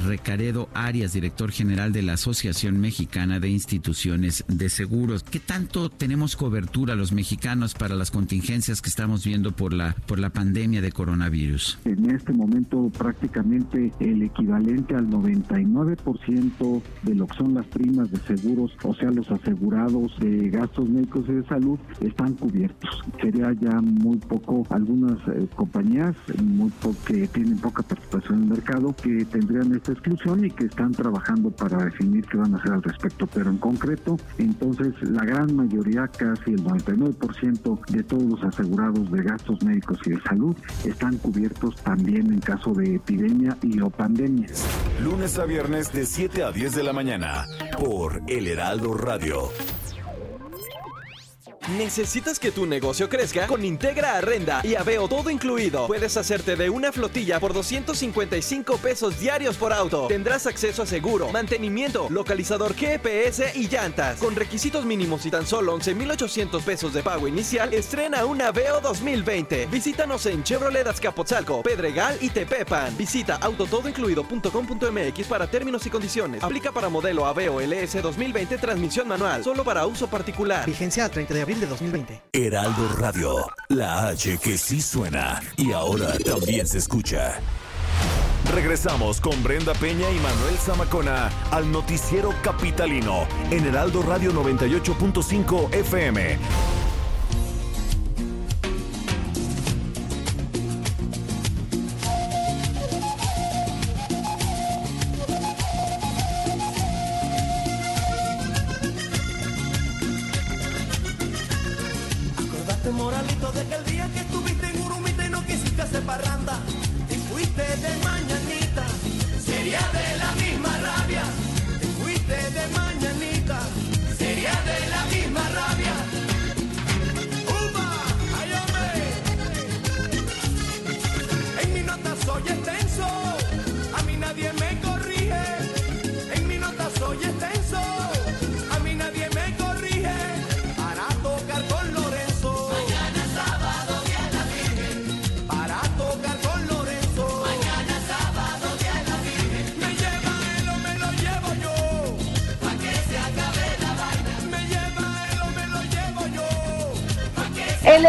Recaredo Arias, director general de la Asociación Mexicana de Instituciones de Seguros. ¿Qué tanto tenemos cobertura los mexicanos para las contingencias que estamos viendo por la, por la pandemia de coronavirus? En este momento prácticamente el equivalente al 99% de lo que son las primas de seguros, o sea, los asegurados de gastos médicos y de salud, están cubiertos. Sería ya muy poco, algunas eh, compañías muy que tienen poca participación en el mercado, que tendrían esta exclusión y que están trabajando para definir qué van a hacer al respecto. Pero en concreto, entonces la gran mayoría, casi el 99% de todos los asegurados de gastos médicos y de salud están cubiertos también en caso de epidemia y o pandemia. Lunes a viernes de 7 a 10 de la mañana por El Heraldo Radio. ¿Necesitas que tu negocio crezca? Con Integra Arrenda y Aveo todo incluido. Puedes hacerte de una flotilla por 255 pesos diarios por auto. Tendrás acceso a seguro, mantenimiento, localizador GPS y llantas. Con requisitos mínimos y tan solo 11,800 pesos de pago inicial, estrena un Aveo 2020. Visítanos en Chevrolet Azcapotzalco, Pedregal y Tepepan. Visita autotodoincluido.com.mx para términos y condiciones. Aplica para modelo Aveo LS 2020 transmisión manual, solo para uso particular. Vigencia 30 de abril de 2020. Heraldo Radio, la H que sí suena y ahora también se escucha. Regresamos con Brenda Peña y Manuel Zamacona al noticiero capitalino en Heraldo Radio 98.5 FM.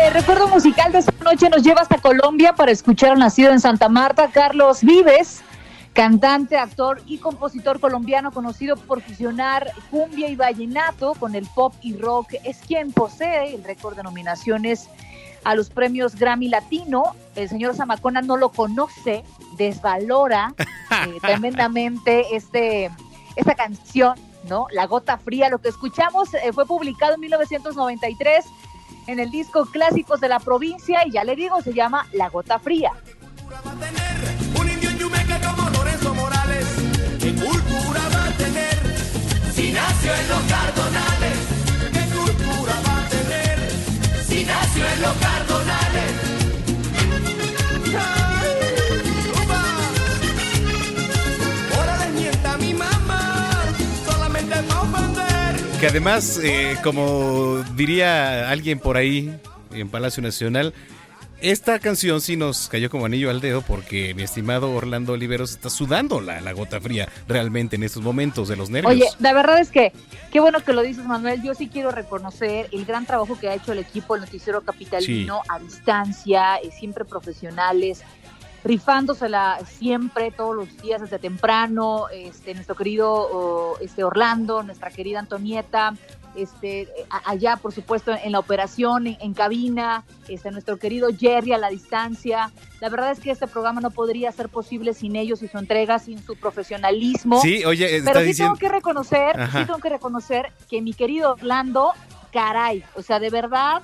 El recuerdo musical de esta noche nos lleva hasta Colombia para escuchar al nacido en Santa Marta, Carlos Vives, cantante, actor y compositor colombiano conocido por fusionar cumbia y vallenato con el pop y rock. Es quien posee el récord de nominaciones a los premios Grammy Latino. El señor Zamacona no lo conoce, desvalora eh, tremendamente este, esta canción, ¿no? La Gota Fría. Lo que escuchamos eh, fue publicado en 1993 en el disco Clásicos de la Provincia y ya le digo, se llama La Gota Fría. ¿Qué cultura va a tener. Que además, eh, como diría alguien por ahí en Palacio Nacional, esta canción sí nos cayó como anillo al dedo porque mi estimado Orlando Oliveros está sudando la, la gota fría realmente en estos momentos de los nervios. Oye, la verdad es que qué bueno que lo dices, Manuel. Yo sí quiero reconocer el gran trabajo que ha hecho el equipo del Noticiero Capitalino a distancia, eh, siempre profesionales, rifándosela siempre, todos los días desde temprano. Este, nuestro querido este Orlando, nuestra querida Antonieta, este, allá, por supuesto, en la operación, en, en cabina, este, nuestro querido Jerry a la distancia. La verdad es que este programa no podría ser posible sin ellos y su entrega, sin su profesionalismo. Sí, oye, está Pero sí diciendo- tengo que reconocer, Ajá. sí tengo que reconocer que mi querido Orlando, caray, o sea, de verdad,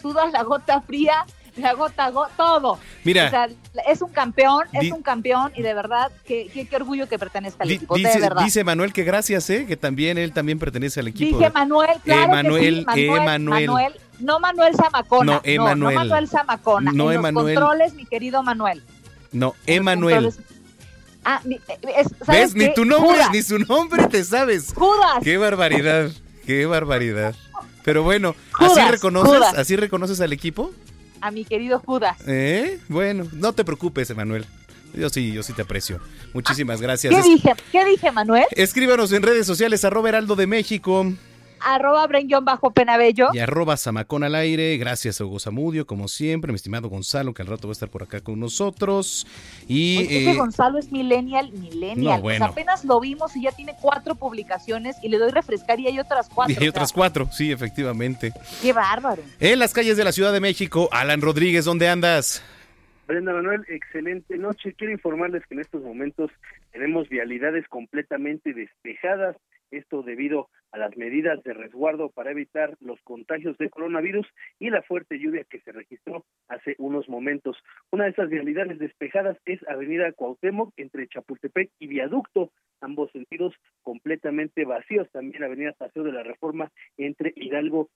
sudas la gota fría, la gota, go- todo. Mira. O sea, es un campeón, es un campeón y de verdad, qué, qué, qué orgullo que pertenezca al Di- equipo, dice, de verdad. dice Manuel que gracias, ¿eh? que también él también pertenece al equipo. Dije de- Manuel, claro Emanuel, que sí, Manuel, Emanuel. Manuel, no Manuel Zamacona, No, no, Emanuel. no Manuel Zamacona, No, en Emanuel. los controles, mi querido Manuel. No, Emanuel. Ah, mi- es- ¿sabes ¿Ves? Ni tu nombre, Judas. ni su nombre te sabes. Judas. Qué barbaridad, qué barbaridad. Pero bueno, ¿así reconoces, Judas. así reconoces al equipo? A mi querido Judas. ¿Eh? Bueno, no te preocupes, Emanuel. Yo sí, yo sí te aprecio. Muchísimas gracias. ¿Qué dije? ¿Qué dije, Manuel? Escríbanos en redes sociales, arroba Heraldo de México Arroba Brenguión bajo Penabello. y arroba Zamacón al aire. Gracias a Hugo Zamudio, como siempre, mi estimado Gonzalo, que al rato va a estar por acá con nosotros. Y ese eh, Gonzalo es millennial, millennial. No, Pues bueno. apenas lo vimos y ya tiene cuatro publicaciones y le doy refrescar y hay otras cuatro. y hay o sea, otras cuatro, sí, efectivamente. Qué bárbaro. En las calles de la Ciudad de México, Alan Rodríguez, ¿dónde andas? Brenda Manuel, excelente noche. Quiero informarles que en estos momentos tenemos vialidades completamente despejadas, esto debido a las medidas de resguardo para evitar los contagios de coronavirus y la fuerte lluvia que se registró hace unos momentos. Una de esas vialidades despejadas es Avenida Cuauhtémoc entre Chapultepec y Viaducto, ambos sentidos completamente vacíos. También Avenida Paseo de la Reforma entre Hidalgo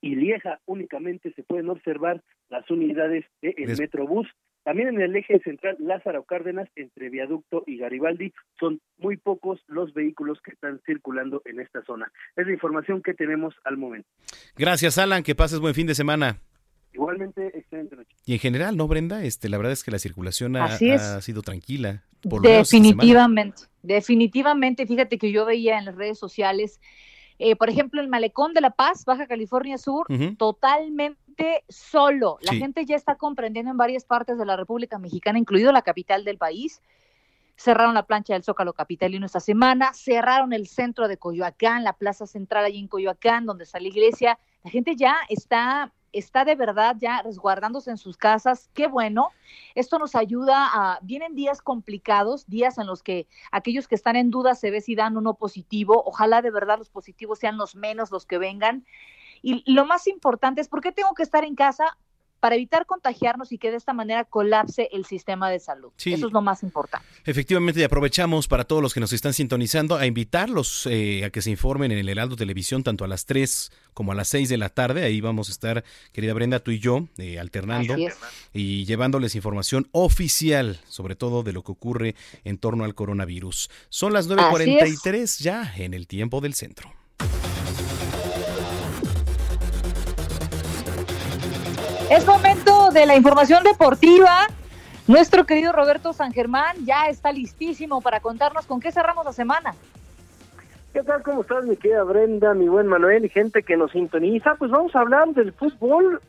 y Lieja únicamente se pueden observar las unidades del Des- Metrobús. También en el eje central Lázaro Cárdenas entre Viaducto y Garibaldi son muy pocos los vehículos que están circulando en esta zona. Es la información que tenemos al momento. Gracias, Alan, que pases buen fin de semana. Igualmente, excelente noche. Y en general, ¿no, Brenda? Este, la verdad es que la circulación ha, sido tranquila. Por. Definitivamente, definitivamente. Fíjate que yo veía en las redes sociales, eh, por ejemplo, el malecón de La Paz, Baja California Sur, totalmente solo. La Sí. gente ya está comprendiendo en varias partes de la República Mexicana, incluido la capital del país. Cerraron la plancha del Zócalo Capitalino esta semana, cerraron el centro de Coyoacán, la plaza central allí en Coyoacán, donde está la iglesia. La gente ya está, está de verdad ya resguardándose en sus casas. Qué bueno. Esto nos ayuda a, vienen días complicados, días en los que aquellos que están en duda se ve si dan uno positivo. Ojalá de verdad los positivos sean los menos los que vengan. Y lo más importante es, ¿por qué tengo que estar en casa? Para evitar contagiarnos y que de esta manera colapse el sistema de salud. Sí. Eso es lo más importante. Efectivamente, y aprovechamos para todos los que nos están sintonizando a invitarlos eh, a que se informen en el Heraldo Televisión, tanto a las 3 como a las 6 de la tarde. Ahí vamos a estar, querida Brenda, tú y yo, eh, alternando y llevándoles información oficial, sobre todo de lo que ocurre en torno al coronavirus. Son las 9.43 ya en el tiempo del centro. Es momento de la información deportiva. Nuestro querido Roberto San Germán ya está listísimo para contarnos con qué cerramos la semana. ¿Qué tal? ¿Cómo estás, mi querida Brenda, mi buen Manuel y gente que nos sintoniza? Pues vamos a hablar del fútbol.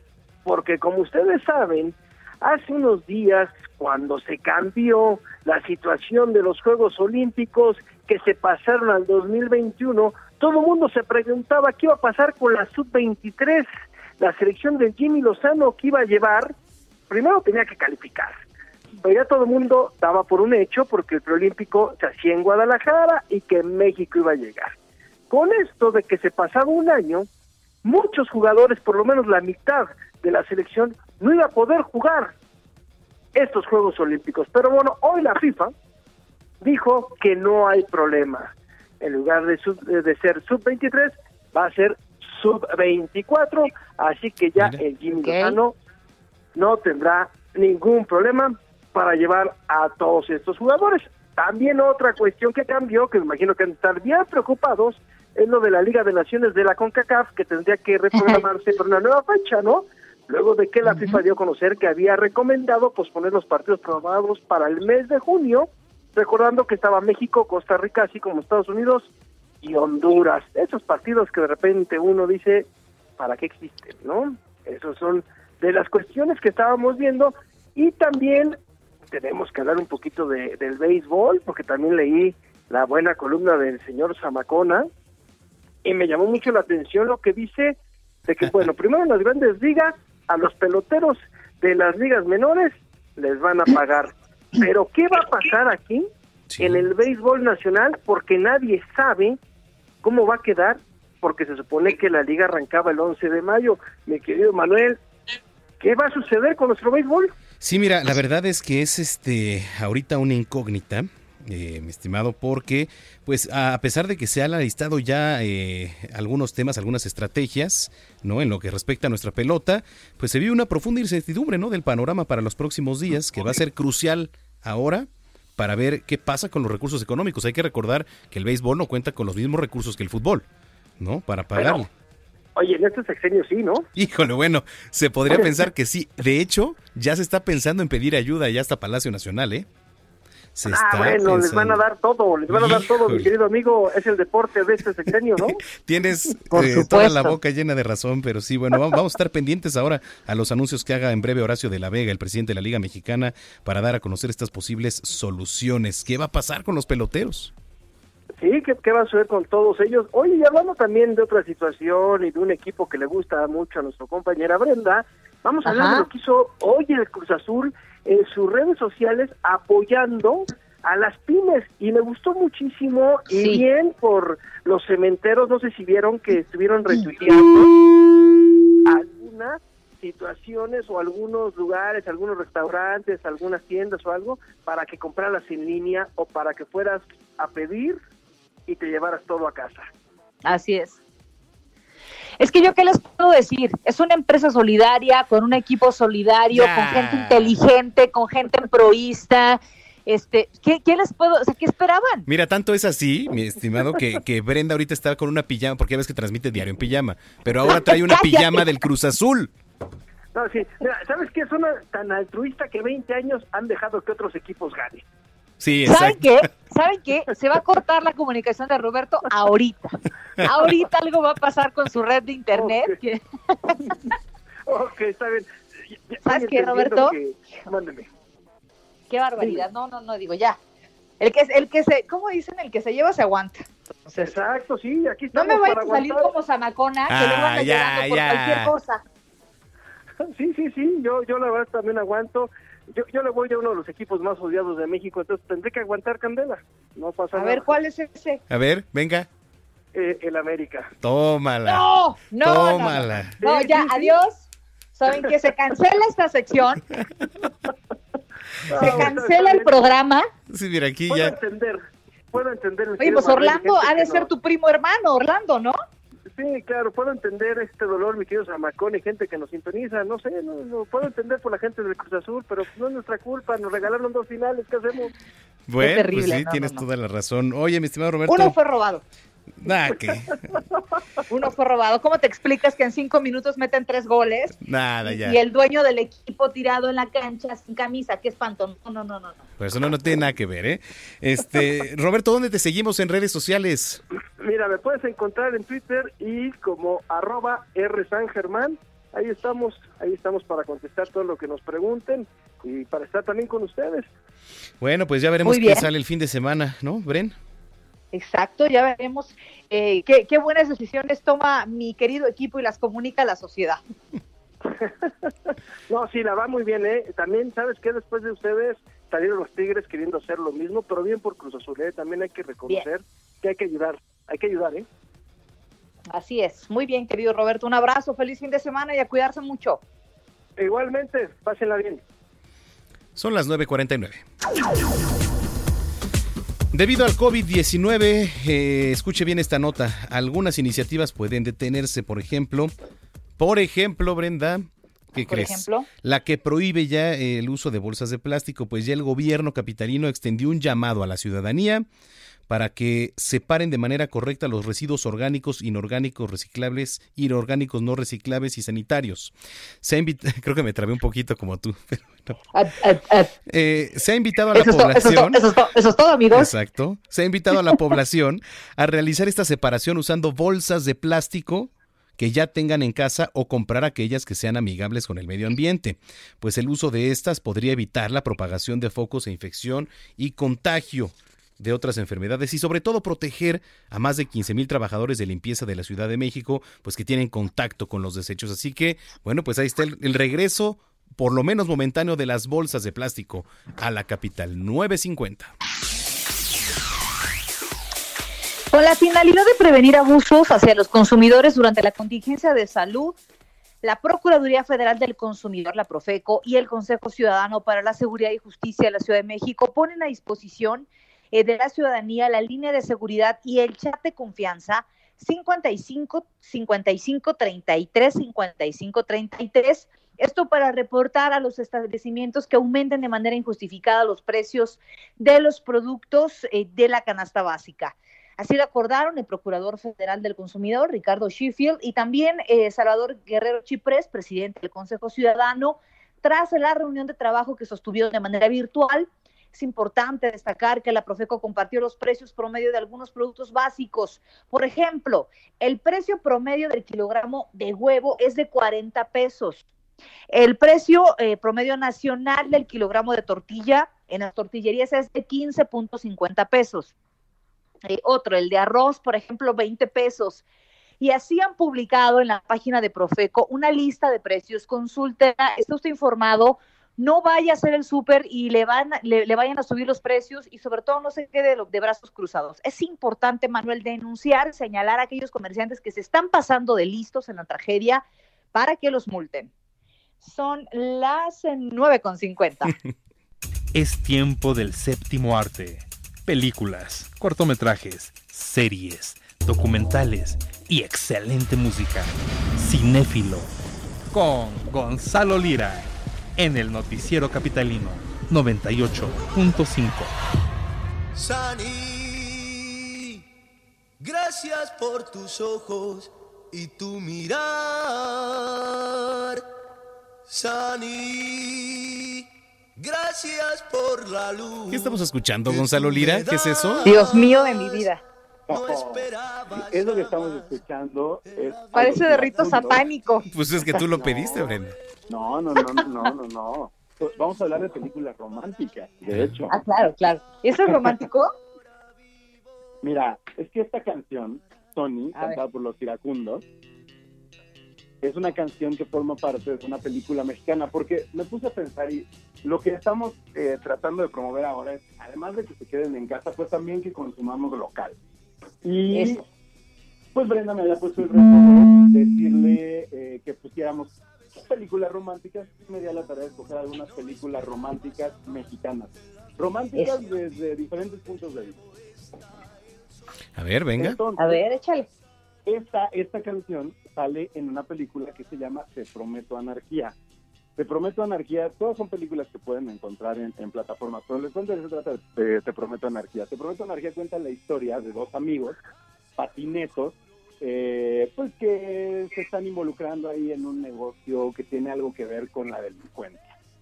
porque como ustedes saben, hace unos días cuando se cambió la situación de los Juegos Olímpicos que se pasaron al 2021, todo el mundo se preguntaba qué iba a pasar con la sub-23, la selección de Jimmy Lozano que iba a llevar, primero tenía que calificar, pero ya todo el mundo daba por un hecho porque el preolímpico se hacía en Guadalajara y que México iba a llegar. Con esto de que se pasaba un año, muchos jugadores, por lo menos la mitad de la selección, no iba a poder jugar estos Juegos Olímpicos. Pero bueno, hoy la FIFA dijo que no hay problema. En lugar de, de ser sub-23, va a ser sub-24, así que ya el Jimmy Lozano no tendrá ningún problema para llevar a todos estos jugadores. También otra cuestión que cambió, que me imagino que han de estar bien preocupados, es lo de la Liga de Naciones de la CONCACAF, que tendría que reprogramarse para una nueva fecha, ¿no? Luego de que la FIFA dio a conocer que había recomendado posponer los partidos programados para el mes de junio, recordando que estaba México, Costa Rica, así como Estados Unidos y Honduras. Esos partidos que de repente uno dice, ¿para qué existen, no? Esos son de las cuestiones que estábamos viendo y también tenemos que hablar un poquito de, del béisbol, porque también leí la buena columna del señor Zamacona y me llamó mucho la atención lo que dice de que, bueno, primero en las grandes ligas, a los peloteros de las ligas menores les van a pagar. Pero ¿qué va a pasar aquí en el béisbol nacional? Porque nadie sabe cómo va a quedar, porque se supone que la liga arrancaba el 11 de mayo. Mi querido Manuel, ¿qué va a suceder con nuestro béisbol? Sí, mira, la verdad es que es este ahorita una incógnita, eh, mi estimado, porque pues a pesar de que se han listado ya eh, algunos temas, algunas estrategias, ¿no? En lo que respecta a nuestra pelota, pues se vive una profunda incertidumbre, ¿no? Del panorama para los próximos días, que va a ser crucial ahora para ver qué pasa con los recursos económicos. Hay que recordar que el béisbol no cuenta con los mismos recursos que el fútbol, ¿no? Para pagarle. Oye, en este sexenio sí, ¿no? Híjole, bueno, se podría pensar que sí. De hecho, ya se está pensando en pedir ayuda ya hasta Palacio Nacional, ¿eh? Se ah, bueno, les van a dar todo, les van a dar todo, mi querido amigo, es el deporte de este sexenio, ¿no? Tienes eh, toda la boca llena de razón, pero sí, bueno, va- vamos a estar pendientes ahora a los anuncios que haga en breve Horacio de la Vega, el presidente de la Liga Mexicana, para dar a conocer estas posibles soluciones. ¿Qué va a pasar con los peloteros? Sí, ¿qué, qué va a suceder con todos ellos? Oye, y hablando también de otra situación y de un equipo que le gusta mucho a nuestra compañera Brenda, vamos a hablar Ajá. de lo que hizo hoy el Cruz Azul en sus redes sociales apoyando a las pymes y me gustó muchísimo y bien por los cementeros, no sé si vieron que estuvieron retuiteando algunas situaciones o algunos lugares, algunos restaurantes, algunas tiendas o algo para que compraras en línea o para que fueras a pedir y te llevaras todo a casa. Así es. Es que yo qué les puedo decir, es una empresa solidaria, con un equipo solidario, con gente inteligente, con gente proísta. Este, ¿qué, qué les puedo, o sea, qué esperaban? Mira, tanto es así, mi estimado, que, que Brenda ahorita está con una pijama, porque ya ves que transmite diario en pijama, pero ahora trae una pijama del Cruz Azul. No, sí, mira, ¿sabes qué? Es una tan altruista que 20 años han dejado que otros equipos ganen. Sí, ¿Saben qué? ¿Saben qué? Se va a cortar la comunicación de Roberto ahorita. Ahorita algo va a pasar con su red de internet. que- Ok, está bien. Ya- ¿Sabes qué, Roberto? que- Mándeme. Qué barbaridad. No, no, no, digo ya. El que, el que se, ¿cómo dicen? El que se lleva se aguanta. Exacto, sí, aquí No me vayas para a salir aguantar. como Zamacona, que Ah, luego anda ya, llorando por ya. cualquier cosa. Sí, sí, sí, yo, yo la verdad también aguanto. Yo, yo le voy a uno de los equipos más odiados de México, entonces tendré que aguantar candela. No pasa A nada. ver, ¿cuál es ese? A ver, venga, Eh, el América. tómala. No, no, no, no. Tómala. No, ya, adiós. Saben que se cancela esta sección, se Ah, cancela el programa. Sí, mira, aquí Puedo ya. entender, puedo entender. el Oye, pues Orlando ha de ser no- tu primo hermano, Orlando, ¿no? Sí, claro, puedo entender este dolor, mi querido Zamacón, y gente que nos sintoniza, no sé, no, no, puedo entender por la gente del Cruz Azul, pero no es nuestra culpa, nos regalaron dos finales, ¿qué hacemos? Bueno, terrible, pues sí, no, tienes no, no. toda la razón. Oye, mi estimado Roberto. Uno fue robado. Nah, que- Uno fue robado. ¿Cómo te explicas que en cinco minutos meten tres goles Nada, ya. y el dueño del equipo tirado en la cancha sin camisa? Qué espanto. No, no, no, no. no. Pues eso no, no tiene nada que ver, ¿eh? Este, Roberto, ¿dónde te seguimos en redes sociales? Mira, me puedes encontrar en Twitter y como arroba R San Germán ahí estamos, ahí estamos para contestar todo lo que nos pregunten y para estar también con ustedes. Bueno, pues ya veremos qué sale el fin de semana, ¿no, Bren? Exacto, ya veremos eh, qué, qué buenas decisiones toma mi querido equipo y las comunica a la sociedad. No, sí, la va muy bien, ¿eh? También, ¿sabes qué? Después de ustedes salieron los Tigres queriendo hacer lo mismo, pero bien por Cruz Azul, ¿eh? También hay que reconocer que hay que ayudar, hay que ayudar, ¿eh? Así es. Muy bien, querido Roberto. Un abrazo, feliz fin de semana y a cuidarse mucho. Igualmente, pásenla bien. Son las 9.49. Debido al COVID-19, eh, escuche bien esta nota, algunas iniciativas pueden detenerse, por ejemplo, por ejemplo, Brenda, ¿qué Por crees? ejemplo. La que prohíbe ya el uso de bolsas de plástico, pues ya el gobierno capitalino extendió un llamado a la ciudadanía para que separen de manera correcta los residuos orgánicos, inorgánicos, reciclables, inorgánicos, no reciclables y sanitarios. Se ha invit- creo que me trabé un poquito como tú. pero bueno. Eh, se ha invitado a la Eso es población. eso es to- eso es todo, amigos. Exacto. Se ha invitado a la población a realizar esta separación usando bolsas de plástico que ya tengan en casa o comprar aquellas que sean amigables con el medio ambiente, pues el uso de estas podría evitar la propagación de focos e infección y contagio de otras enfermedades y sobre todo proteger a más de 15 mil trabajadores de limpieza de la Ciudad de México, pues que tienen contacto con los desechos. Así que, bueno, pues ahí está el, el regreso, por lo menos momentáneo, de las bolsas de plástico a la capital 950. Con la finalidad de prevenir abusos hacia los consumidores durante la contingencia de salud, la Procuraduría Federal del Consumidor, la Profeco, y el Consejo Ciudadano para la Seguridad y Justicia de la Ciudad de México ponen a disposición eh, de la ciudadanía la línea de seguridad y el chat de confianza 55 55 33 55 33. Esto para reportar a los establecimientos que aumenten de manera injustificada los precios de los productos eh, de la canasta básica. Así lo acordaron el Procurador Federal del Consumidor, Ricardo Sheffield, y también eh, Salvador Guerrero Chiprés, presidente del Consejo Ciudadano, tras la reunión de trabajo que sostuvieron de manera virtual. Es importante destacar que la Profeco compartió los precios promedio de algunos productos básicos. Por ejemplo, el precio promedio del kilogramo de huevo es de 40 pesos. El precio eh, promedio nacional del kilogramo de tortilla en las tortillerías es de 15.50 pesos. Eh, otro, el de arroz, por ejemplo, 20 pesos. Y así han publicado en la página de Profeco una lista de precios. Consulte, está usted informado, no vaya a hacer el súper y le, van, le, le vayan a subir los precios y sobre todo no se quede de, de brazos cruzados. Es importante, Manuel, denunciar, señalar a aquellos comerciantes que se están pasando de listos en la tragedia para que los multen. Son las eh, 9.50. Es tiempo del séptimo arte. Películas, cortometrajes, series, documentales y excelente música. Cinéfilo. Con Gonzalo Lira. En el Noticiero Capitalino 98.5. Sani, gracias por tus ojos y tu mirar. Sani, gracias por la luz. ¿Qué estamos escuchando, Gonzalo Lira? ¿Qué es eso? Dios mío de mi vida. Es lo que estamos escuchando. es Parece de rito satánico. Pues es que tú lo No. pediste, Brenda. No, no, no, no, no, no, no. Vamos a hablar de películas románticas, de hecho. Ah, claro, claro. ¿Eso es romántico? Mira, es que esta canción, Tony, A ver. cantada por los iracundos, es una canción que forma parte de una película mexicana, porque me puse a pensar y lo que estamos eh, tratando de promover ahora es, además de que se queden en casa, pues también que consumamos local. Y Eso. pues Brenda me había puesto el reto de decirle eh, que pusiéramos películas románticas y me di a la tarea de escoger algunas películas románticas mexicanas. Románticas desde diferentes puntos de vista. A ver, venga. Entonces, A ver, échale. esta, esta canción sale en una película que se llama Te Prometo Anarquía. Te Prometo Anarquía, todas son películas que pueden encontrar en, en plataformas, pero les cuento de se trata de Te Prometo Anarquía. Te Prometo Anarquía cuenta la historia de dos amigos, patinetos, eh, pues que se están involucrando ahí en un negocio que tiene algo que ver con la delincuencia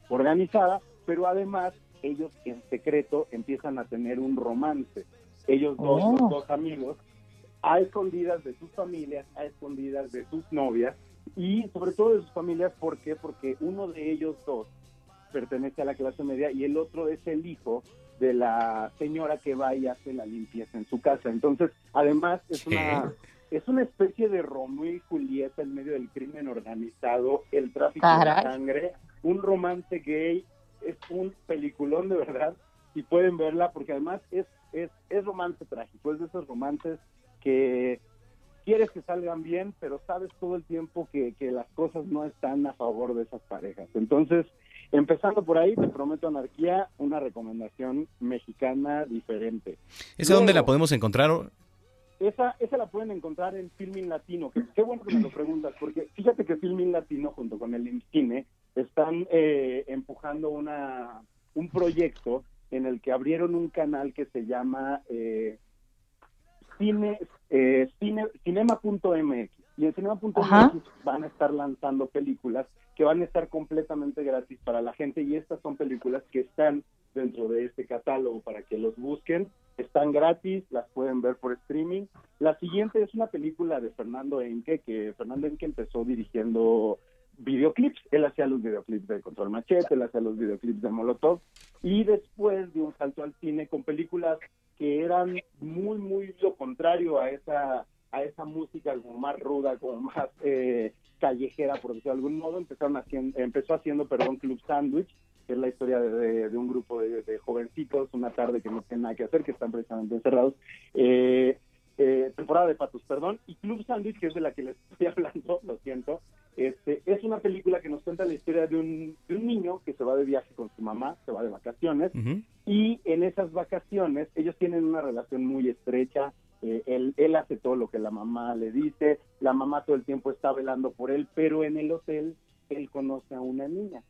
organizada, pero además ellos en secreto empiezan a tener un romance. Ellos dos, Oh. los dos amigos, a escondidas de sus familias, a escondidas de sus novias, y sobre todo de sus familias, ¿por qué? Porque uno de ellos dos pertenece a la clase media y el otro es el hijo de la señora que va y hace la limpieza en su casa. Entonces, además, es una, es una especie de Romeo y Julieta en medio del crimen organizado, el tráfico Caray. de sangre, un romance gay, es un peliculón de verdad y pueden verla porque además es, es, es romance trágico, es de esos romances que quieres que salgan bien, pero sabes todo el tiempo que, que las cosas no están a favor de esas parejas. Entonces, empezando por ahí, te prometo anarquía, una recomendación mexicana diferente. ¿Esa dónde la podemos encontrar? esa, esa la pueden encontrar en Filmin Latino. Que, qué bueno que me lo preguntas, porque fíjate que Filmin Latino junto con el IMCINE están eh, empujando una, un proyecto en el que abrieron un canal que se llama eh, cine, eh, cine, cinema.mx. Y en cinema.mx van a estar lanzando películas que van a estar completamente gratis para la gente y estas son películas que están dentro de este catálogo para que los busquen. Están gratis, las pueden ver por streaming. La siguiente es una película de Fernando Enque, que Fernando Enque empezó dirigiendo videoclips. Él hacía los videoclips de Control Machete, él hacía los videoclips de Molotov y después dio un salto al cine con películas que eran muy, muy lo contrario a esa a esa música como más ruda, como más eh, callejera, por decirlo de algún modo, empezaron haciendo, empezó haciendo, perdón, Club Sandwich, que es la historia de, de- un grupo de, de jovencitos, una tarde que no tienen nada que hacer, que están precisamente encerrados, eh, eh, temporada de patos, perdón, y Club Sandwich, que es de la que les estoy hablando, lo siento, este, es una película que nos cuenta la historia de un, de un niño que se va de viaje con su mamá, se va de vacaciones, y en esas vacaciones ellos tienen una relación muy estrecha, eh, él, él hace todo lo que la mamá le dice, la mamá todo el tiempo está velando por él, pero en el hotel él conoce a una niña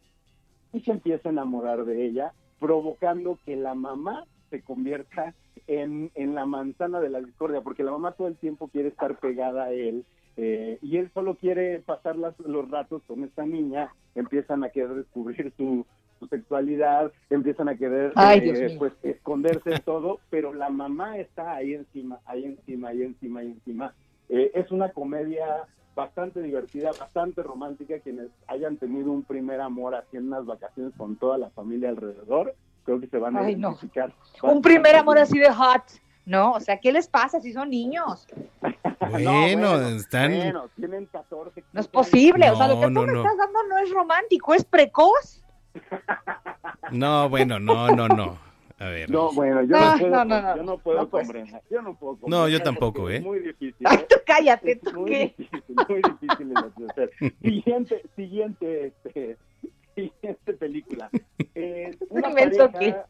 y se empieza a enamorar de ella, provocando que la mamá se convierta en, en la manzana de la discordia, porque la mamá todo el tiempo quiere estar pegada a él eh, y él solo quiere pasar las- los ratos con esta niña, empiezan a querer descubrir su, su sexualidad, empiezan a querer Ay, eh, pues esconderse de todo, pero la mamá está ahí encima, ahí encima, ahí encima, ahí encima. Eh, es una comedia bastante divertida, bastante romántica. Quienes hayan tenido un primer amor en unas vacaciones con toda la familia alrededor, creo que se van a Ay, no. identificar. Un primer amor así de hot. No, o sea, ¿qué les pasa si son niños? Bueno, están... Bueno, tienen 14. No es posible, o sea, lo que No, tú no, me no. estás dando no es romántico, es precoz. No, bueno, no, no, no. A ver. No, bueno, yo No, no, puedo, no, yo no puedo No, pues. comprender. Yo no puedo No, yo tampoco, ¿eh? Es muy difícil. Ay, ¿eh? tú cállate, ¿tú muy qué? difícil, muy difícil hacer. Siguiente, siguiente, este, siguiente película. Eh, una, pareja,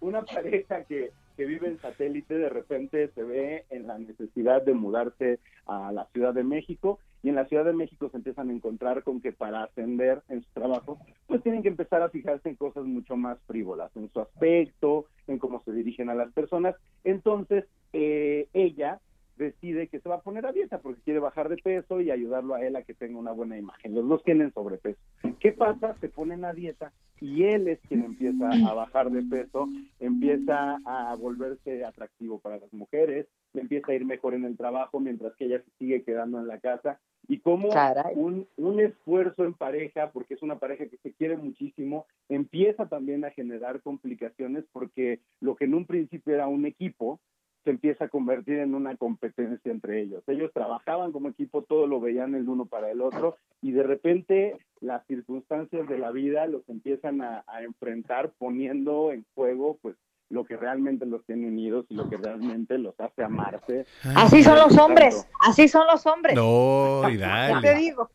una pareja que, que vive en satélite de repente se ve en la necesidad de mudarse a la Ciudad de México y en la Ciudad de México se empiezan a encontrar con que para ascender en su trabajo pues tienen que empezar a fijarse en cosas mucho más frívolas, en su aspecto, en cómo se dirigen a las personas. Entonces, eh, ella decide que se va a poner a dieta porque quiere bajar de peso y ayudarlo a él a que tenga una buena imagen. Los dos tienen sobrepeso. ¿Qué pasa? Se ponen a dieta y él es quien empieza a bajar de peso, empieza a volverse atractivo para las mujeres, empieza a ir mejor en el trabajo mientras que ella se sigue quedando en la casa y como un, un esfuerzo en pareja, porque es una pareja que se quiere muchísimo, empieza también a generar complicaciones porque lo que en un principio era un equipo, se empieza a convertir en una competencia entre ellos. Ellos trabajaban como equipo, todo lo veían el uno para el otro y de repente las circunstancias de la vida los empiezan a, a enfrentar poniendo en juego pues lo que realmente los tiene unidos y lo que realmente los hace amarse. Así son los hombres, así son los hombres. No, y ¿Qué te dale. digo?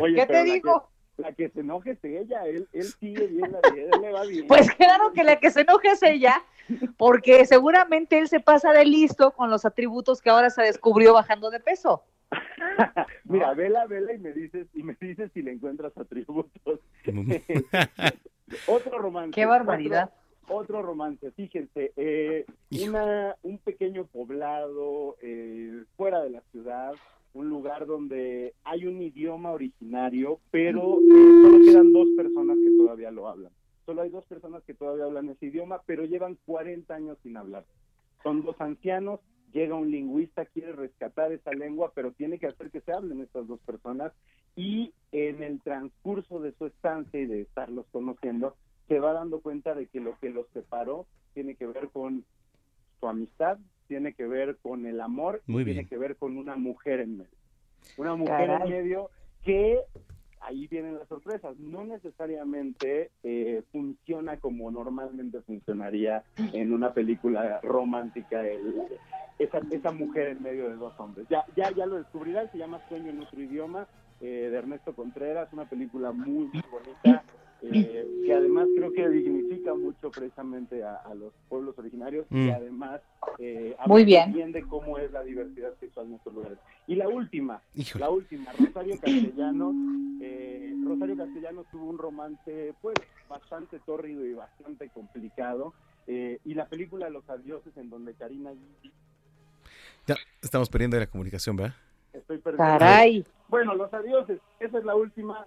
Oye, ¿Qué pero te la digo? Que, la que se enoje es ella, él, él sigue bien, la vida, él le va bien. Pues claro que la que se enoja es ella, porque seguramente él se pasa de listo con los atributos que ahora se descubrió bajando de peso. Mira, vela, vela y me dices, y me dices si le encuentras atributos. otro romance. Qué barbaridad. Otro, otro romance, fíjense, eh, una, un pequeño poblado eh, fuera de la ciudad, un lugar donde hay un idioma originario, pero eh, solo quedan dos personas que todavía lo hablan. Solo hay dos personas que todavía hablan ese idioma, pero llevan 40 años sin hablar. Son dos ancianos, llega un lingüista, quiere rescatar esa lengua, pero tiene que hacer que se hablen estas dos personas y en el transcurso de su estancia y de estarlos conociendo, se va dando cuenta de que lo que los separó tiene que ver con su amistad, tiene que ver con el amor, Muy y tiene bien. que ver con una mujer en medio. Una mujer Caray. en medio que ahí vienen las sorpresas. No necesariamente eh, funciona como normalmente funcionaría en una película romántica el- esa, esa mujer en medio de dos hombres. Ya, ya, ya lo descubrirán, se llama Sueño en otro idioma, eh, de Ernesto Contreras, una película muy, muy bonita, eh, que además creo que dignifica mucho precisamente a, a los pueblos originarios y Mm. además eh, Muy bien. bien de cómo es la diversidad sexual en estos lugares. Y la última, Híjole. la última, Rosario Castellanos. eh, Rosario Castellanos tuvo un romance pues bastante tórrido y bastante complicado. eh, y la película Los Adioses, en donde Karina Ya, estamos perdiendo la comunicación, ¿verdad? estoy perdiendo. Caray. Bueno, Los Adioses, esa es la última.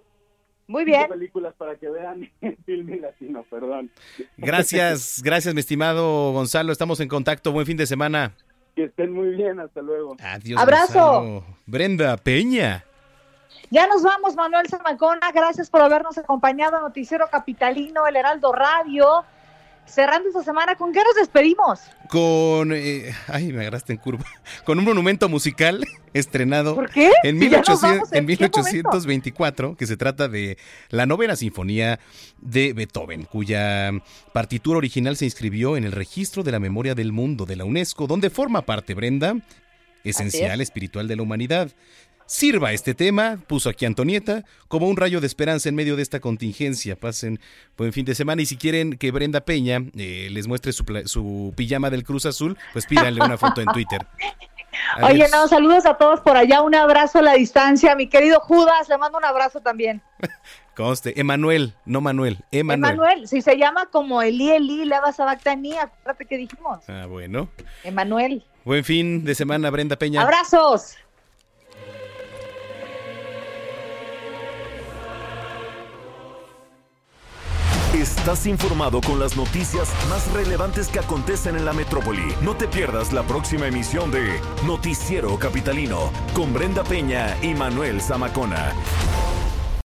Muy cinco bien. películas para que vean Filme Latino, perdón. Gracias, gracias, mi estimado Gonzalo. Estamos en contacto. Buen fin de semana. que estén muy bien, hasta luego. Adiós. Abrazo. Gonzalo. Brenda Peña. Ya nos vamos, Manuel Zamacona. Gracias por habernos acompañado Noticiero Capitalino, El Heraldo Radio. Cerrando esta semana, ¿con qué nos despedimos? Con. eh, ay, me agarraste en curva. Con un monumento musical estrenado ¿Por qué? en, Si ya nos 1800 vamos, ¿en en qué 1824, que se trata de la novena sinfonía de Beethoven, cuya partitura original se inscribió en el registro de la memoria del mundo de la UNESCO, donde forma parte Brenda, esencial espiritual de la humanidad. Sirva este tema, puso aquí Antonieta, como un rayo de esperanza en medio de esta contingencia. Pasen buen fin de semana y si quieren que Brenda Peña eh, les muestre su, su pijama del Cruz Azul, pues pídanle una foto en Twitter. Oye, no, saludos a todos por allá. Un abrazo a la distancia. Mi querido Judas, le mando un abrazo también. Conste, Emanuel, no Manuel, Emanuel. Emanuel, si se llama como Eli Eli, Leva Sabactani, acuérdate que dijimos. Ah, bueno. Emanuel. Buen fin de semana, Brenda Peña. Abrazos. Estás informado con las noticias más relevantes que acontecen en la metrópoli. No te pierdas la próxima emisión de Noticiero Capitalino con Brenda Peña y Manuel Zamacona.